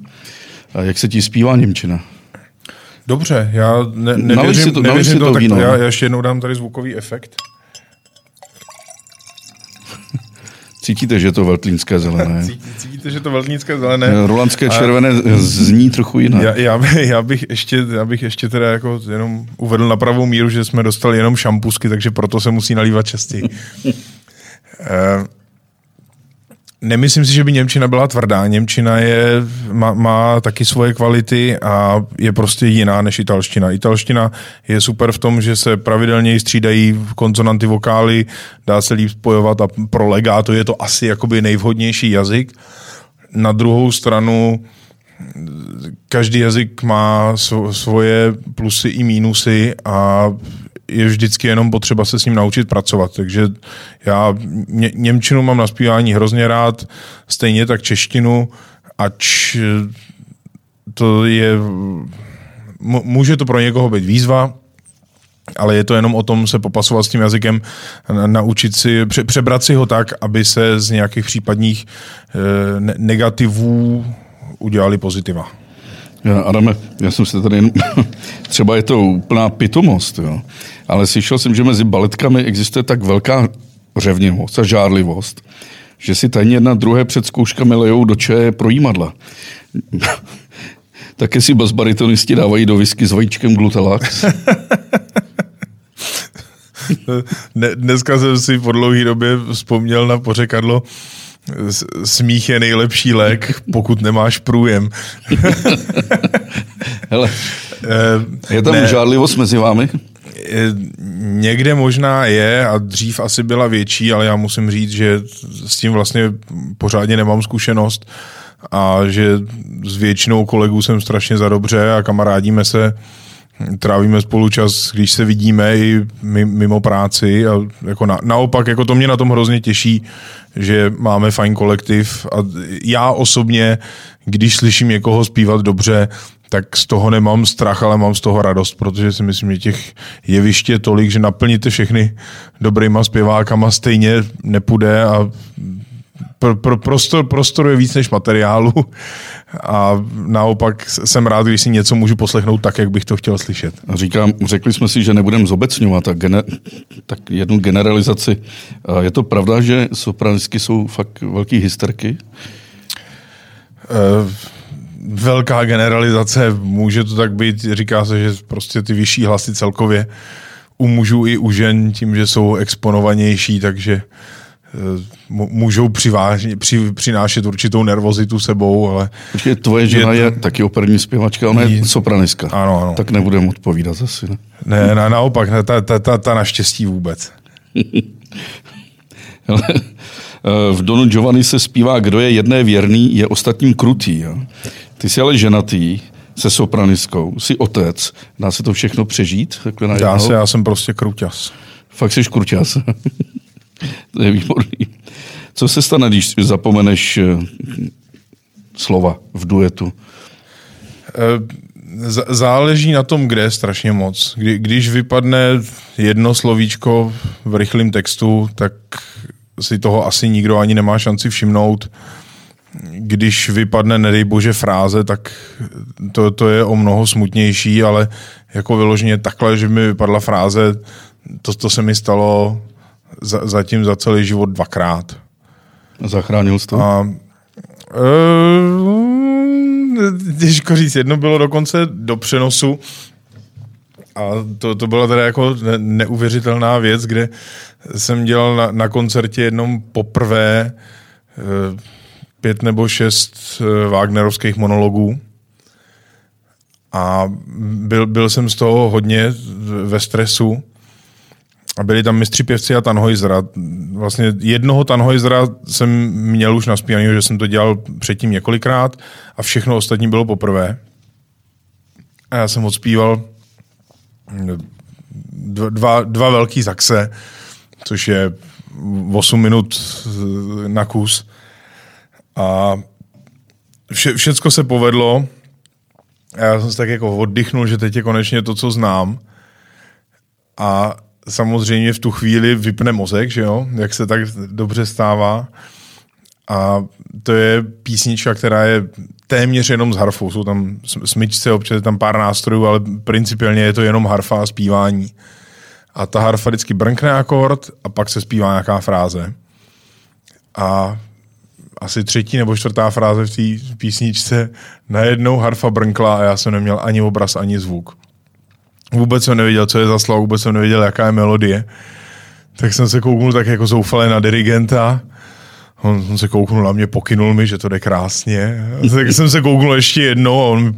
A jak se ti zpívá Němčina? Dobře, já ne, nevěřím, to, nevěřím to, to tak víno. Já, já ještě jednou dám tady zvukový efekt. Cítíte, že je to veltlínské zelené? Cítíte, že to veltlínské zelené? Rolandské červené a zní trochu jinak. Já, já, já, bych ještě, já bych ještě teda jako jenom uvedl na pravou míru, že jsme dostali jenom šampusky, takže proto se musí nalívat častěji. Nemyslím si, že by Němčina byla tvrdá. Němčina je, má, má taky svoje kvality a je prostě jiná než italština. Italština je super v tom, že se pravidelně střídají konsonanty, vokály, dá se líp spojovat a pro legáto je to asi jakoby nejvhodnější jazyk. Na druhou stranu každý jazyk má svoje plusy i mínusy a je vždycky jenom potřeba se s ním naučit pracovat. Takže já ně, Němčinu mám na zpívání hrozně rád, stejně tak češtinu, ač to je... Může to pro někoho být výzva, ale je to jenom o tom se popasovat s tím jazykem, naučit si, pře, přebrat si ho tak, aby se z nějakých případních e, negativů udělali pozitiva. Adame, já jsem se tady třeba je to úplná pitomost, jo. ale slyšel jsem, že mezi baletkami existuje tak velká řevnivost a žárlivost, že si tajně jedna druhé před zkouškami lejou do čeje projímadla. Také si basbaritonisti dávají do whisky s vajíčkem glutalax. Dneska jsem si po dlouhé době vzpomněl na pořekadlo, smích je nejlepší lék, pokud nemáš průjem. Hele, je tam ne, žádlivost mezi vámi? Někde možná je a dřív asi byla větší, ale já musím říct, že s tím vlastně pořádně nemám zkušenost a že s většinou kolegů jsem strašně za dobře a kamarádíme se, trávíme spolu čas, když se vidíme i mimo práci a jako na, naopak jako to mě na tom hrozně těší, že máme fajn kolektiv a já osobně, když slyším někoho zpívat dobře, tak z toho nemám strach, ale mám z toho radost, protože si myslím, že těch jeviště je tolik, že naplníte všechny dobrýma zpěvákama stejně nepůjde a pro, pro, prostor, prostoru je víc než materiálu a naopak jsem rád, když si něco můžu poslechnout tak, jak bych to chtěl slyšet. A říkám, řekli jsme si, že nebudeme zobecňovat tak, gener, tak jednu generalizaci. Je to pravda, že sopranistky jsou fakt velký hysterky? Uh, velká generalizace, může to tak být, říká se, že prostě ty vyšší hlasy celkově u mužů i u žen tím, že jsou exponovanější, takže Eh, můžou přivážně, při, přinášet určitou nervozitu sebou, ale... Počkej, tvoje žena je, je taky operní zpěvačka, ona je sopraniska. Ano, ano. Tak nebudeme odpovídat asi, ne? Ne, na, naopak, ne, ta, ta, ta, ta naštěstí vůbec. Eh, v Donu Giovanni se zpívá, kdo je jedné věrný, je ostatním krutý. Jo? Ty jsi ale ženatý, se sopranistkou, jsi otec, dá se to všechno přežít? Dá se, já jsem prostě kruťas. Fakt jsi kruťas. to je výborný. Co se stane, když zapomeneš eh, slova v duetu? Eh, záleží na tom, kde strašně moc. Kdy, když vypadne jedno slovíčko v rychlém textu, tak si toho asi nikdo ani nemá šanci všimnout. Když vypadne, nedej bože, fráze, tak to, to je o mnoho smutnější, ale jako vyloženě takhle, že mi vypadla fráze, to, to se mi stalo za, zatím za celý život dvakrát. Zachránil jsi to? A, e, těžko říct, jedno bylo dokonce do přenosu a to, to byla teda jako neuvěřitelná věc, kde jsem dělal na, na koncertě jednom poprvé e, pět nebo šest e, Wagnerovských monologů a byl, byl jsem z toho hodně ve stresu a byli tam mistři pěvci a Tanhoizera. Vlastně jednoho Tanhoizera jsem měl už naspívaný, že jsem to dělal předtím několikrát a všechno ostatní bylo poprvé. A já jsem odspíval dva, dva velký zaxe, což je 8 minut na kus. A vše, všecko se povedlo. A já jsem se tak jako oddychnul, že teď je konečně to, co znám. A samozřejmě v tu chvíli vypne mozek, že jo, jak se tak dobře stává. A to je písnička, která je téměř jenom z harfou. Jsou tam smyčce, občas je tam pár nástrojů, ale principiálně je to jenom harfa a zpívání. A ta harfa vždycky brnkne akord a pak se zpívá nějaká fráze. A asi třetí nebo čtvrtá fráze v té písničce najednou harfa brnkla a já jsem neměl ani obraz, ani zvuk. Vůbec jsem nevěděl, co je za slovo, vůbec jsem nevěděl, jaká je melodie. Tak jsem se kouknul tak jako zoufale na dirigenta. On, on se kouknul na mě, pokynul mi, že to jde krásně. Tak jsem se kouknul ještě jednou a on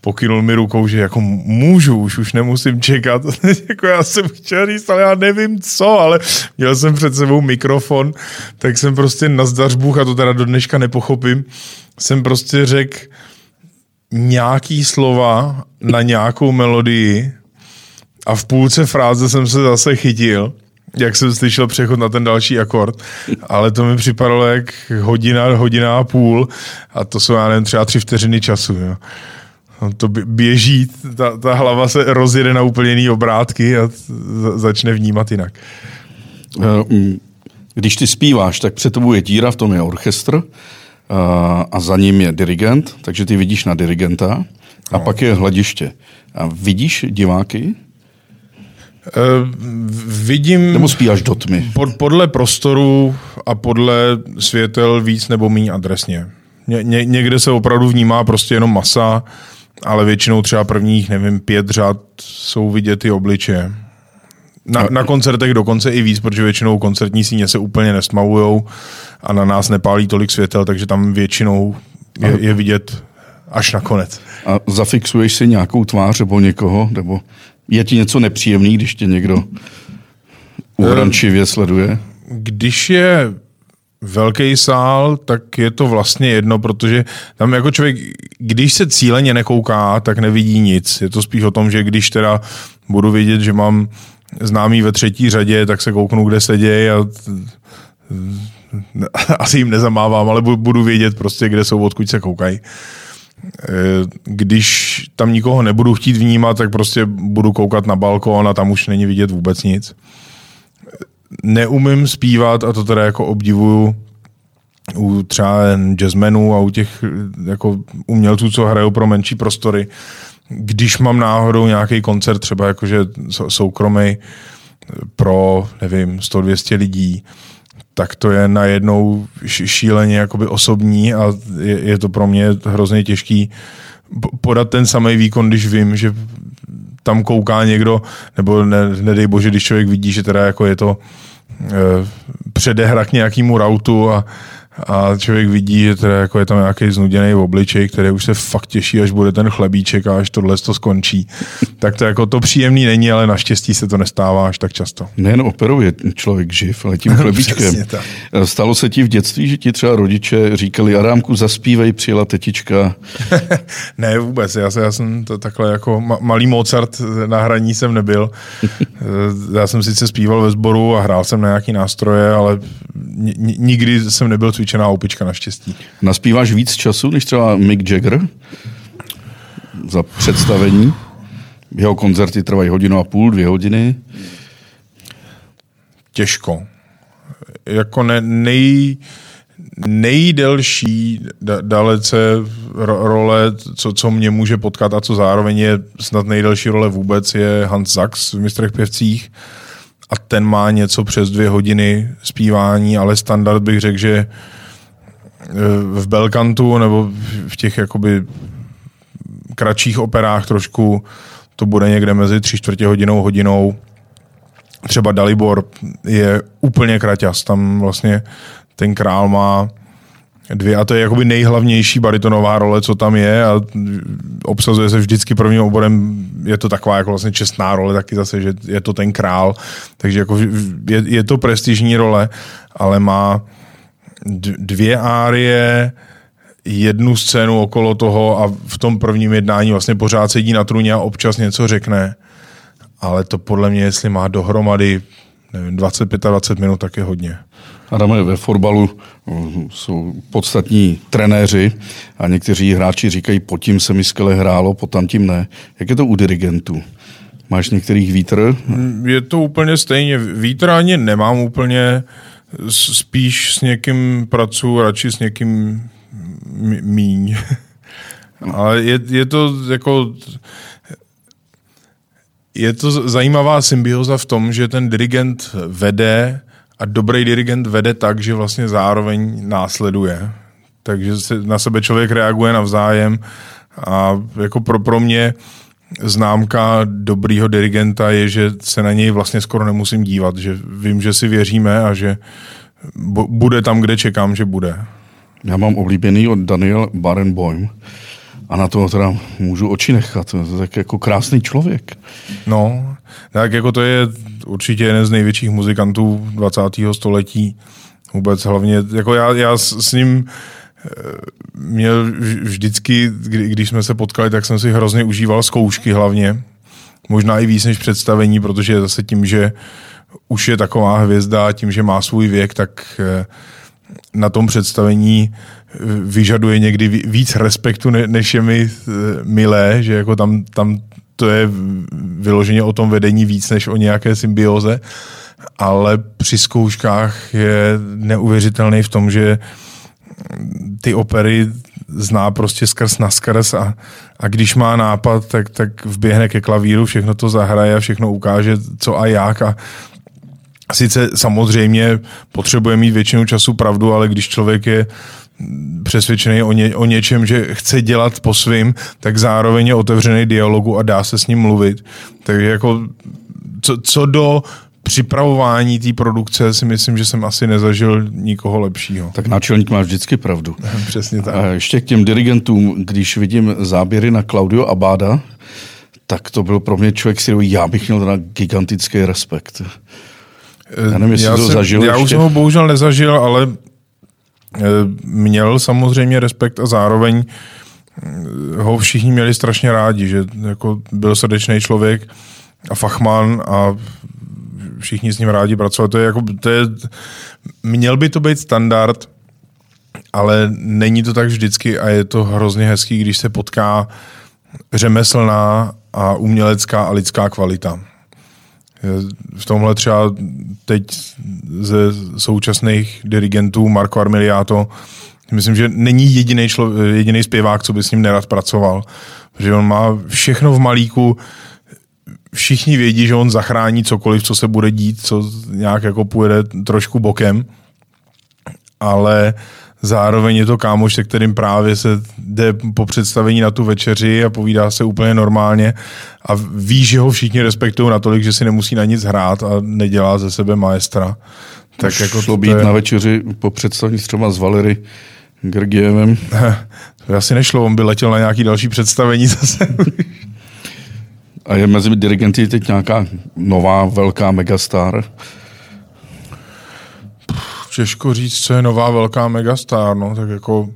pokynul mi rukou, že jako můžu, už, už nemusím čekat. jako já jsem chtěl říct, ale já nevím co, ale měl jsem před sebou mikrofon, tak jsem prostě na zdařbuch, a to teda do dneška nepochopím, jsem prostě řekl, nějaký slova na nějakou melodii a v půlce fráze jsem se zase chytil, jak jsem slyšel přechod na ten další akord, ale to mi připadalo jak hodina, hodina a půl a to jsou, já nevím, třeba tři vteřiny času. Jo. No, to běží, ta, ta hlava se rozjede na úplně jiný obrátky a začne vnímat jinak. Eh, mm, když ty zpíváš, tak před tebou je díra, v tom je orchestr a za ním je dirigent, takže ty vidíš na dirigenta a no. pak je hlediště. A vidíš diváky? Uh, vidím... Nebo spíš do tmy? Pod, podle prostoru a podle světel víc nebo méně adresně. Ně, ně, někde se opravdu vnímá prostě jenom masa, ale většinou třeba prvních, nevím, pět řad jsou vidět ty obličeje. Na, na koncertech dokonce i víc, protože většinou koncertní síně se úplně nesmavujou a na nás nepálí tolik světel, takže tam většinou je, je vidět až nakonec. A zafixuješ si nějakou tvář nebo někoho, nebo je ti něco nepříjemný, když tě někdo uhrančivě sleduje? Když je velký sál, tak je to vlastně jedno, protože tam jako člověk, když se cíleně nekouká, tak nevidí nic. Je to spíš o tom, že když teda budu vidět, že mám známý ve třetí řadě, tak se kouknu, kde se děje a asi jim nezamávám, ale budu vědět prostě, kde jsou, odkud se koukají. Když tam nikoho nebudu chtít vnímat, tak prostě budu koukat na balkón a tam už není vidět vůbec nic neumím zpívat a to teda jako obdivuju u třeba jazzmenů a u těch jako umělců, co hrajou pro menší prostory. Když mám náhodou nějaký koncert, třeba jakože soukromý pro, nevím, 100-200 lidí, tak to je najednou šíleně jakoby osobní a je, je to pro mě hrozně těžký podat ten samý výkon, když vím, že tam kouká někdo, nebo ne, nedej bože, když člověk vidí, že teda jako je to e, předehra k nějakému rautu a, a člověk vidí, že teda jako je tam nějaký znuděný obličej, který už se fakt těší, až bude ten chlebíček a až tohle to skončí. tak to jako to příjemný není, ale naštěstí se to nestává až tak často. Nejen operou je člověk živ, ale tím chlebíčkem. Stalo se ti v dětství, že ti třeba rodiče říkali, Arámku, zaspívej, přijela tetička? ne, vůbec. Já, se, já jsem to takhle jako malý Mozart na hraní jsem nebyl. já jsem sice zpíval ve sboru a hrál jsem na nějaký nástroje, ale nikdy jsem nebyl cvičená opička naštěstí. Naspíváš víc času než třeba Mick Jagger za představení? Jeho koncerty trvají hodinu a půl, dvě hodiny. Těžko. Jako ne, nej, nejdelší da, dalece ro, role, co, co mě může potkat a co zároveň je snad nejdelší role vůbec, je Hans Sachs v Mistrech pěvcích a ten má něco přes dvě hodiny zpívání, ale standard bych řekl, že v Belkantu nebo v těch jakoby kratších operách trošku to bude někde mezi tři čtvrtě hodinou, hodinou. Třeba Dalibor je úplně kraťas, tam vlastně ten král má dvě a to je jakoby nejhlavnější baritonová role, co tam je a obsazuje se vždycky prvním oborem, je to taková jako vlastně čestná role taky zase, že je to ten král, takže jako je, je to prestižní role, ale má dvě árie, jednu scénu okolo toho a v tom prvním jednání vlastně pořád sedí na trůně a občas něco řekne. Ale to podle mě, jestli má dohromady nevím, 25-20 minut, tak je hodně. Adame, ve fotbalu mm, jsou podstatní trenéři a někteří hráči říkají, po tím se mi skvěle hrálo, po tím ne. Jak je to u dirigentů? Máš některých vítr? Je to úplně stejně. Vítr ani nemám úplně, spíš s někým pracuji, radši s někým míň. Ale je, je to jako je to zajímavá symbioza v tom, že ten dirigent vede a dobrý dirigent vede tak, že vlastně zároveň následuje. Takže se na sebe člověk reaguje navzájem a jako pro, pro mě známka dobrýho dirigenta je, že se na něj vlastně skoro nemusím dívat, že vím, že si věříme a že bude tam, kde čekám, že bude. Já mám oblíbený od Daniel Barenboim a na to teda můžu oči nechat. To je tak jako krásný člověk. No, tak jako to je určitě jeden z největších muzikantů 20. století. Vůbec hlavně, jako já, já s ním eh, měl vždycky, kdy, když jsme se potkali, tak jsem si hrozně užíval zkoušky hlavně. Možná i víc než představení, protože zase tím, že už je taková hvězda, tím, že má svůj věk, tak eh, na tom představení vyžaduje někdy víc respektu, než je mi eh, milé, že jako tam, tam to je vyloženě o tom vedení víc než o nějaké symbioze, ale při zkouškách je neuvěřitelný v tom, že ty opery zná prostě skrz na skrz a, a když má nápad, tak, tak vběhne ke klavíru, všechno to zahraje a všechno ukáže, co a jak a Sice samozřejmě potřebuje mít většinu času pravdu, ale když člověk je přesvědčený o, ně, o něčem, že chce dělat po svým, tak zároveň je otevřený dialogu a dá se s ním mluvit. Takže jako co, co do připravování té produkce si myslím, že jsem asi nezažil nikoho lepšího. Tak náčelník má vždycky pravdu. Přesně tak. A ještě k těm dirigentům, když vidím záběry na Claudio Abada, tak to byl pro mě člověk, si já bych měl na gigantický respekt. Já nevím, jestli já to jsem, zažil Já ještě. už jsem ho bohužel nezažil, ale eh, měl samozřejmě respekt a zároveň eh, ho všichni měli strašně rádi, že jako byl srdečný člověk a fachman a všichni s ním rádi pracovali. To je jako, to je, měl by to být standard, ale není to tak vždycky a je to hrozně hezký, když se potká řemeslná a umělecká a lidská kvalita. V tomhle třeba teď ze současných dirigentů Marco Armiliato, myslím, že není jediný, člo, jediný zpěvák, co by s ním nerad pracoval. Že on má všechno v malíku, všichni vědí, že on zachrání cokoliv, co se bude dít, co nějak jako půjde trošku bokem, ale zároveň je to kámoš, se kterým právě se jde po představení na tu večeři a povídá se úplně normálně a ví, že ho všichni respektují natolik, že si nemusí na nic hrát a nedělá ze sebe maestra. Tak Už jako to být je... na večeři po představení třeba s Valery Gergievem. to asi nešlo, on by letěl na nějaký další představení zase. A je mezi dirigenty teď nějaká nová velká megastar? Těžko říct, co je nová velká megastar, no, tak jako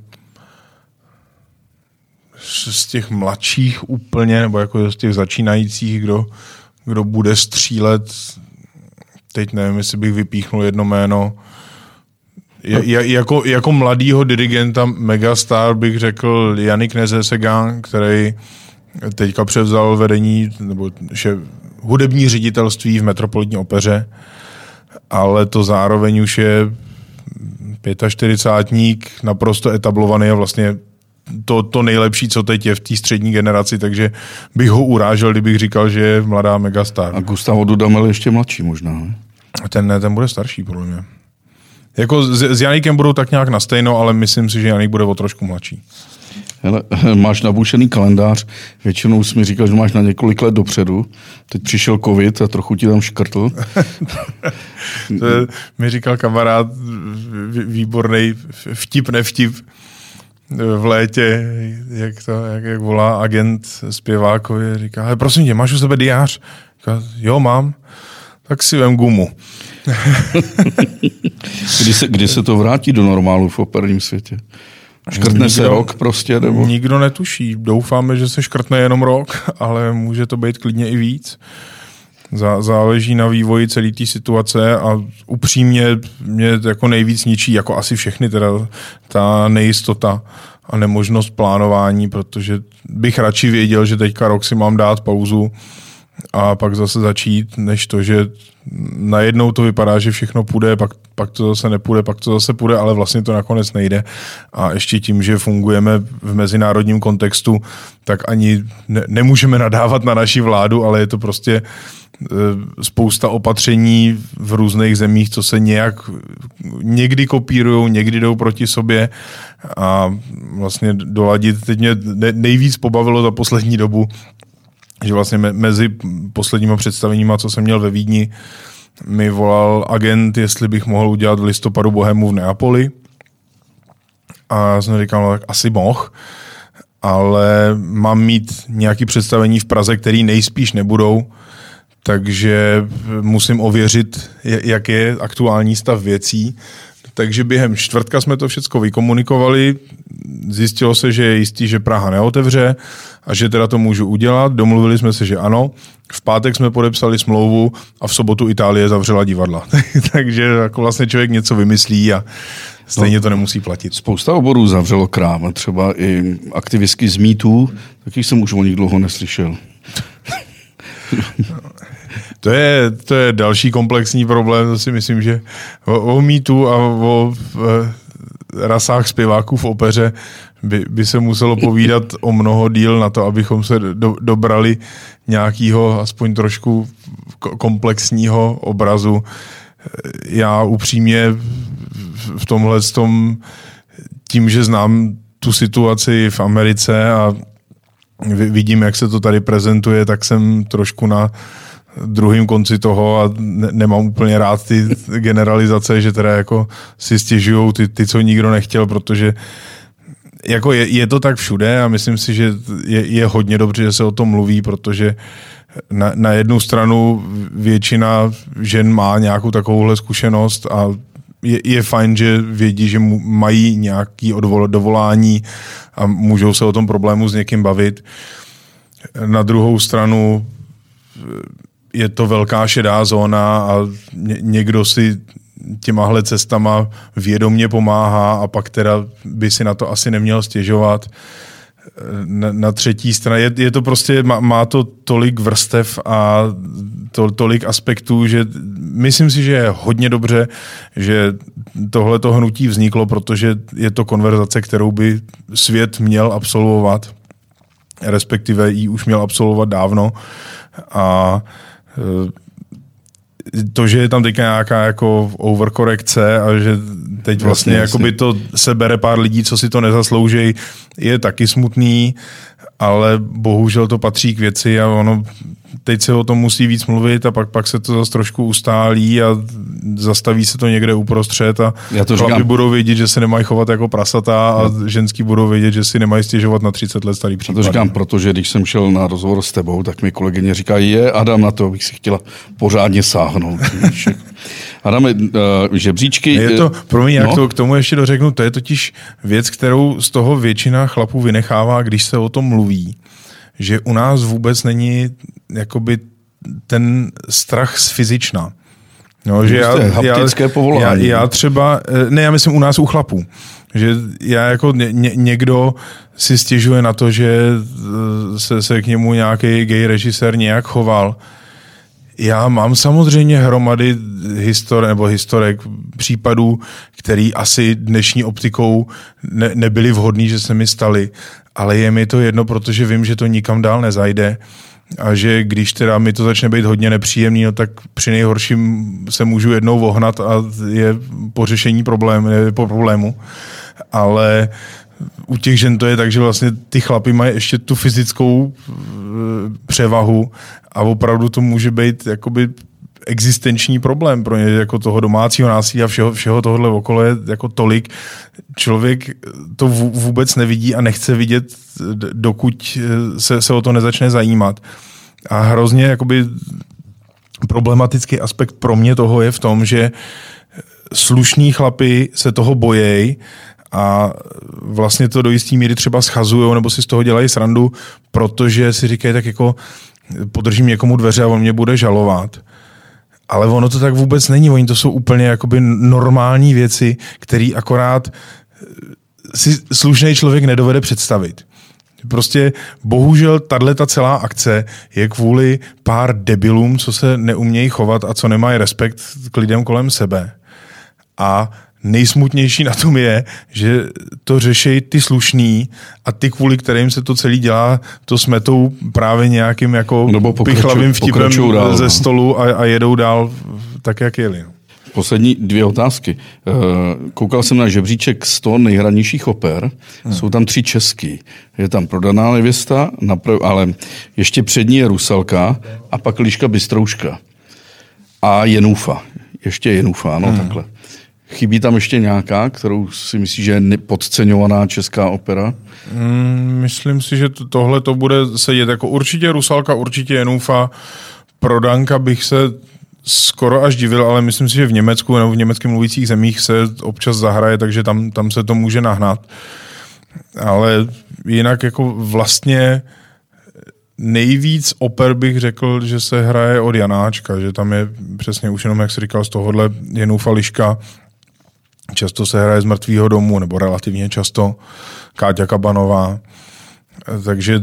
z těch mladších úplně, nebo jako z těch začínajících, kdo, kdo bude střílet, teď nevím, jestli bych vypíchnul jedno jméno, je, jako, jako mladýho dirigenta megastar bych řekl Janik Nezesegan, který teďka převzal vedení nebo že hudební ředitelství v Metropolitní opeře, ale to zároveň už je 45 naprosto etablovaný a vlastně to, to nejlepší, co teď je v té střední generaci, takže bych ho urážel, kdybych říkal, že je mladá megastar. A Gustavo Dudamel ještě mladší možná, ne? Ten ne, ten bude starší, podle mě. Jako s, s Janikem budou tak nějak na stejno, ale myslím si, že Janik bude o trošku mladší. Hele, máš nabušený kalendář, většinou jsi mi říkal, že máš na několik let dopředu. Teď přišel covid a trochu ti tam škrtl. to je, mi říkal kamarád, výborný vtip, nevtip v létě, jak, to, jak, jak volá agent zpěvákovi, říká, hele, prosím tě, máš u sebe diář? Říká, jo, mám. Tak si vem gumu. kdy, se, kdy se to vrátí do normálu v operním světě? Škrtne nikdo, se rok prostě? Nebo? Nikdo netuší. Doufáme, že se škrtne jenom rok, ale může to být klidně i víc. Zá, záleží na vývoji celé té situace a upřímně mě jako nejvíc ničí, jako asi všechny, teda ta nejistota a nemožnost plánování, protože bych radši věděl, že teďka rok si mám dát pauzu a pak zase začít, než to, že najednou to vypadá, že všechno půjde, pak, pak to zase nepůjde, pak to zase půjde, ale vlastně to nakonec nejde. A ještě tím, že fungujeme v mezinárodním kontextu, tak ani ne, nemůžeme nadávat na naši vládu, ale je to prostě e, spousta opatření v různých zemích, co se nějak někdy kopírují, někdy jdou proti sobě a vlastně doladit. Teď mě nejvíc pobavilo za poslední dobu že vlastně mezi posledníma představeníma, co jsem měl ve Vídni, mi volal agent, jestli bych mohl udělat v listopadu Bohemu v Neapoli. A jsem říkal, no tak asi mohl, ale mám mít nějaké představení v Praze, které nejspíš nebudou, takže musím ověřit, jak je aktuální stav věcí. Takže během čtvrtka jsme to všechno vykomunikovali, zjistilo se, že je jistý, že Praha neotevře a že teda to můžu udělat. Domluvili jsme se, že ano. V pátek jsme podepsali smlouvu a v sobotu Itálie zavřela divadla. Takže jako vlastně člověk něco vymyslí a stejně no, to nemusí platit. Spousta oborů zavřelo krám, třeba i aktivistky z mýtů, taky jsem už o nich dlouho neslyšel. To je, to je další komplexní problém, to si myslím, že o, o mýtu a o e, rasách zpěváků v opeře by, by se muselo povídat o mnoho díl na to, abychom se do, dobrali nějakého aspoň trošku komplexního obrazu. Já upřímně v tomhle tom, tím, že znám tu situaci v Americe a vidím, jak se to tady prezentuje, tak jsem trošku na druhým konci toho a ne, nemám úplně rád ty generalizace, že teda jako si stěžují ty, ty, co nikdo nechtěl, protože jako je, je to tak všude a myslím si, že je, je hodně dobře, že se o tom mluví, protože na, na jednu stranu většina žen má nějakou takovouhle zkušenost a je, je fajn, že vědí, že mají nějaký odvol, dovolání a můžou se o tom problému s někým bavit. Na druhou stranu je to velká šedá zóna a ně, někdo si těmahle cestama vědomně pomáhá a pak teda by si na to asi neměl stěžovat. Na, na třetí straně je, je to prostě, má, má to tolik vrstev a to, tolik aspektů, že myslím si, že je hodně dobře, že tohleto hnutí vzniklo, protože je to konverzace, kterou by svět měl absolvovat, respektive ji už měl absolvovat dávno a e, to, že je tam teďka nějaká jako overkorekce a že teď vlastně jasně, by to se bere pár lidí, co si to nezaslouží, je taky smutný, ale bohužel to patří k věci a ono teď se o tom musí víc mluvit a pak, pak se to zase trošku ustálí a zastaví se to někde uprostřed a Já to chlapi říkám. budou vědět, že se nemají chovat jako prasata a Já. ženský budou vědět, že si nemají stěžovat na 30 let starý případ. Já to říkám, protože když jsem šel na rozhovor s tebou, tak mi kolegyně říkají, je Adam, na to bych si chtěla pořádně sáhnout. Adame, uh, žebříčky... Je to, promiň, no? jak to k tomu ještě dořeknu, to je totiž věc, kterou z toho většina chlapů vynechává, když se o tom mluví že u nás vůbec není jakoby ten strach z fyzična. No, že já, haptické já, povolání. Já, já třeba, eh, ne, já myslím u nás u chlapů, že já jako ně, někdo si stěžuje na to, že eh, se, se k němu nějaký gay režisér nějak choval. Já mám samozřejmě hromady histor, nebo historek případů, který asi dnešní optikou ne, nebyly vhodný, že se mi staly ale je mi to jedno, protože vím, že to nikam dál nezajde a že když teda mi to začne být hodně nepříjemný, no tak při nejhorším se můžu jednou vohnat a je po řešení problém, je po problému. Ale u těch žen to je tak, že vlastně ty chlapy mají ještě tu fyzickou eh, převahu a opravdu to může být jakoby existenční problém pro ně, jako toho domácího násilí a všeho, všeho tohohle okolo je jako tolik. Člověk to vůbec nevidí a nechce vidět, dokud se, se o to nezačne zajímat. A hrozně jakoby problematický aspekt pro mě toho je v tom, že slušní chlapy se toho bojejí a vlastně to do jistý míry třeba schazují nebo si z toho dělají srandu, protože si říkají tak jako podržím někomu dveře a on mě bude žalovat. Ale ono to tak vůbec není. Oni to jsou úplně jakoby normální věci, které akorát eh, si slušný člověk nedovede představit. Prostě bohužel tahle ta celá akce je kvůli pár debilům, co se neumějí chovat a co nemají respekt k lidem kolem sebe. A nejsmutnější na tom je, že to řeší ty slušný a ty, kvůli kterým se to celý dělá, to smetou právě nějakým jako Nebo pichlavým vtipem dál, ze no. stolu a, a jedou dál tak, jak jeli. No. Poslední dvě otázky. Eh, koukal jsem na žebříček 100 nejhranějších oper. Hmm. Jsou tam tři český. Je tam Prodaná nevěsta, ale ještě přední je Rusalka a pak Liška Bystrouška. A Jenufa. Ještě Jenufa, no hmm. takhle. Chybí tam ještě nějaká, kterou si myslíš, že je podceňovaná česká opera? Mm, myslím si, že to, tohle to bude sedět jako určitě Rusalka, určitě Jenufa. Prodanka bych se skoro až divil, ale myslím si, že v Německu nebo v německých mluvících zemích se občas zahraje, takže tam, tam se to může nahnat. Ale jinak jako vlastně nejvíc oper bych řekl, že se hraje od Janáčka, že tam je přesně už jenom, jak jsi říkal, z tohohle Jenufa Liška, Často se hraje z mrtvého domu, nebo relativně často Káťa Kabanová. Takže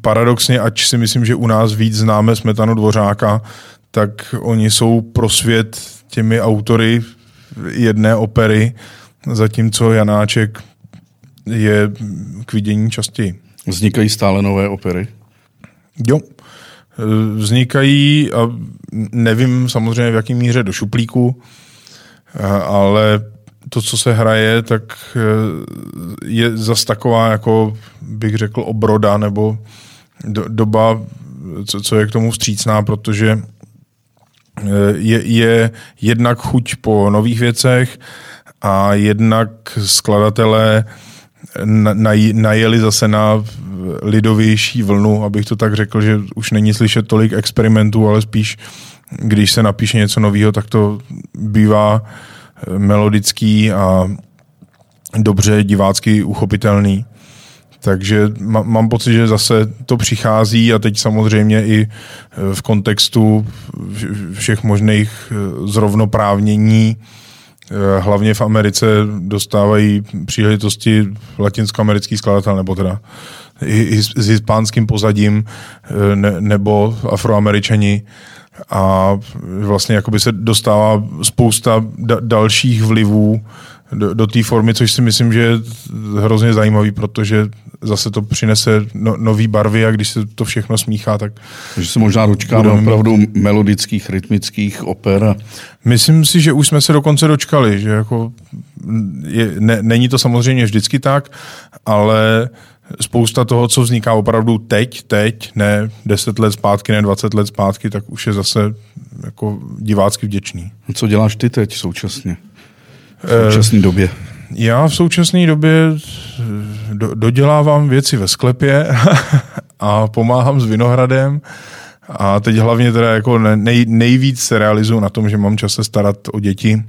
paradoxně, ať si myslím, že u nás víc známe Smetanu Dvořáka, tak oni jsou pro svět těmi autory jedné opery, zatímco Janáček je k vidění častěji. Vznikají stále nové opery? Jo. Vznikají a nevím samozřejmě v jaký míře do šuplíku, ale to, co se hraje, tak eh, je zas taková, jako bych řekl, obroda nebo do, doba co, co je k tomu vstřícná, protože eh, je, je jednak chuť po nových věcech a jednak skladatelé najeli zase na lidovější vlnu, abych to tak řekl, že už není slyšet tolik experimentů, ale spíš, když se napíše něco nového, tak to bývá eh, melodický a dobře divácky uchopitelný. Takže mám pocit, že zase to přichází a teď samozřejmě i eh, v kontextu všech možných eh, zrovnoprávnění hlavně v Americe dostávají příležitosti latinskoamerický skladatel, nebo teda i s hispánským pozadím, ne, nebo afroameričani a vlastně jakoby se dostává spousta da- dalších vlivů do, do té formy, což si myslím, že je hrozně zajímavý, protože zase to přinese no, nový barvy a když se to všechno smíchá, tak... Takže se možná dočkáme opravdu mít... melodických, rytmických oper. Myslím si, že už jsme se dokonce dočkali, že jako je, ne, není to samozřejmě vždycky tak, ale spousta toho, co vzniká opravdu teď, teď, ne 10 let zpátky, ne 20 let zpátky, tak už je zase jako divácky vděčný. Co děláš ty teď současně? V současné době? Já v současné době eh, do, dodělávám věci ve sklepě a pomáhám s Vinohradem. A teď hlavně teda jako nej, nejvíc se realizuju na tom, že mám čas se starat o děti.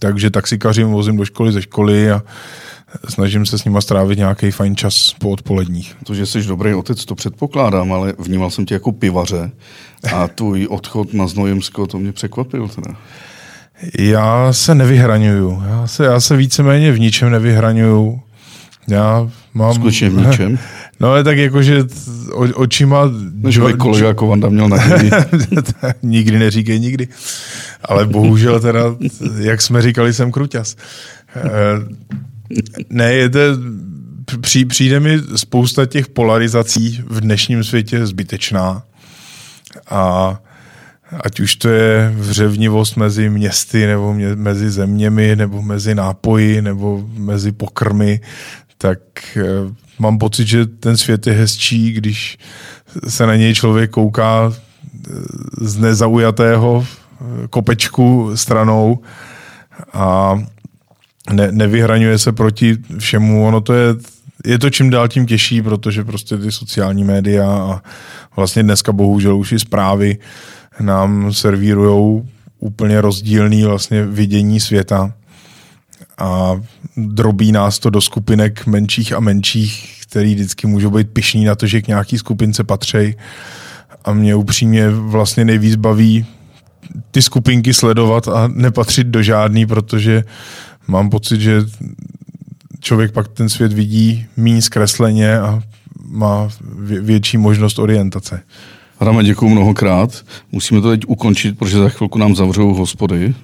Takže taxikařím, vozím do školy ze školy a snažím se s nima strávit nějaký fajn čas po odpoledních. To, že jsi dobrý otec, to předpokládám, ale vnímal jsem tě jako pivaře a tvůj odchod na Znojemsko, to mě překvapil teda. Já se nevyhraňuju. Já se, já se víceméně v ničem nevyhraňuju. Já mám... Skutečně v ničem? No ale tak jakože o, očima... No, že by kolega Kovanda měl na Nikdy neříkej nikdy. Ale bohužel teda, jak jsme říkali, jsem kruťas. Ne, je to, při, přijde mi spousta těch polarizací v dnešním světě zbytečná. A ať už to je vřevnivost mezi městy, nebo mě, mezi zeměmi, nebo mezi nápoji, nebo mezi pokrmy, tak e, mám pocit, že ten svět je hezčí, když se na něj člověk kouká eh, z nezaujatého eh, kopečku stranou a ne, nevyhraňuje se proti všemu. Ono to je, je to čím dál tím těžší, protože prostě ty sociální média a vlastně dneska bohužel už i zprávy nám servírují úplně rozdílný vlastně vidění světa a drobí nás to do skupinek menších a menších, který vždycky můžou být pišní na to, že k nějaký skupince patří. A mě upřímně vlastně nejvíc baví ty skupinky sledovat a nepatřit do žádný, protože mám pocit, že člověk pak ten svět vidí méně zkresleně a má větší možnost orientace. Adame, děkuji mnohokrát. Musíme to teď ukončit, protože za chvilku nám zavřou hospody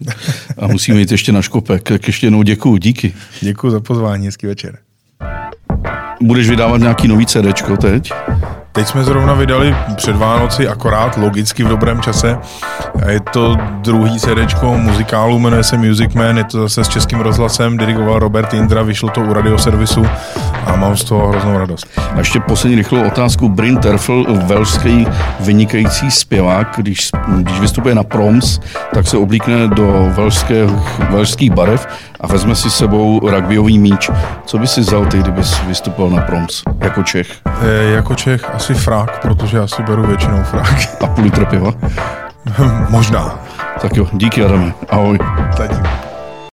a musíme jít ještě na škopek. Tak ještě jednou děkuji, díky. Děkuji za pozvání, hezký večer. Budeš vydávat nějaký nový CDčko teď? Teď jsme zrovna vydali před Vánoci, akorát logicky v dobrém čase. Je to druhý CD muzikálu, jmenuje se Music Man, je to zase s českým rozhlasem, dirigoval Robert Indra, vyšlo to u radioservisu a mám z toho hroznou radost. A ještě poslední rychlou otázku. Bryn Terfel, velský vynikající zpěvák, když, když vystupuje na proms, tak se oblíkne do velských, velských barev a vezme si s sebou rugbyový míč. Co by si vzal ty, kdybys vystupoval na proms jako Čech? E, jako Čech asi frak, protože já si beru většinou frak. A půl litr piva? Možná. Tak jo, díky Adame. Ahoj. Zatím.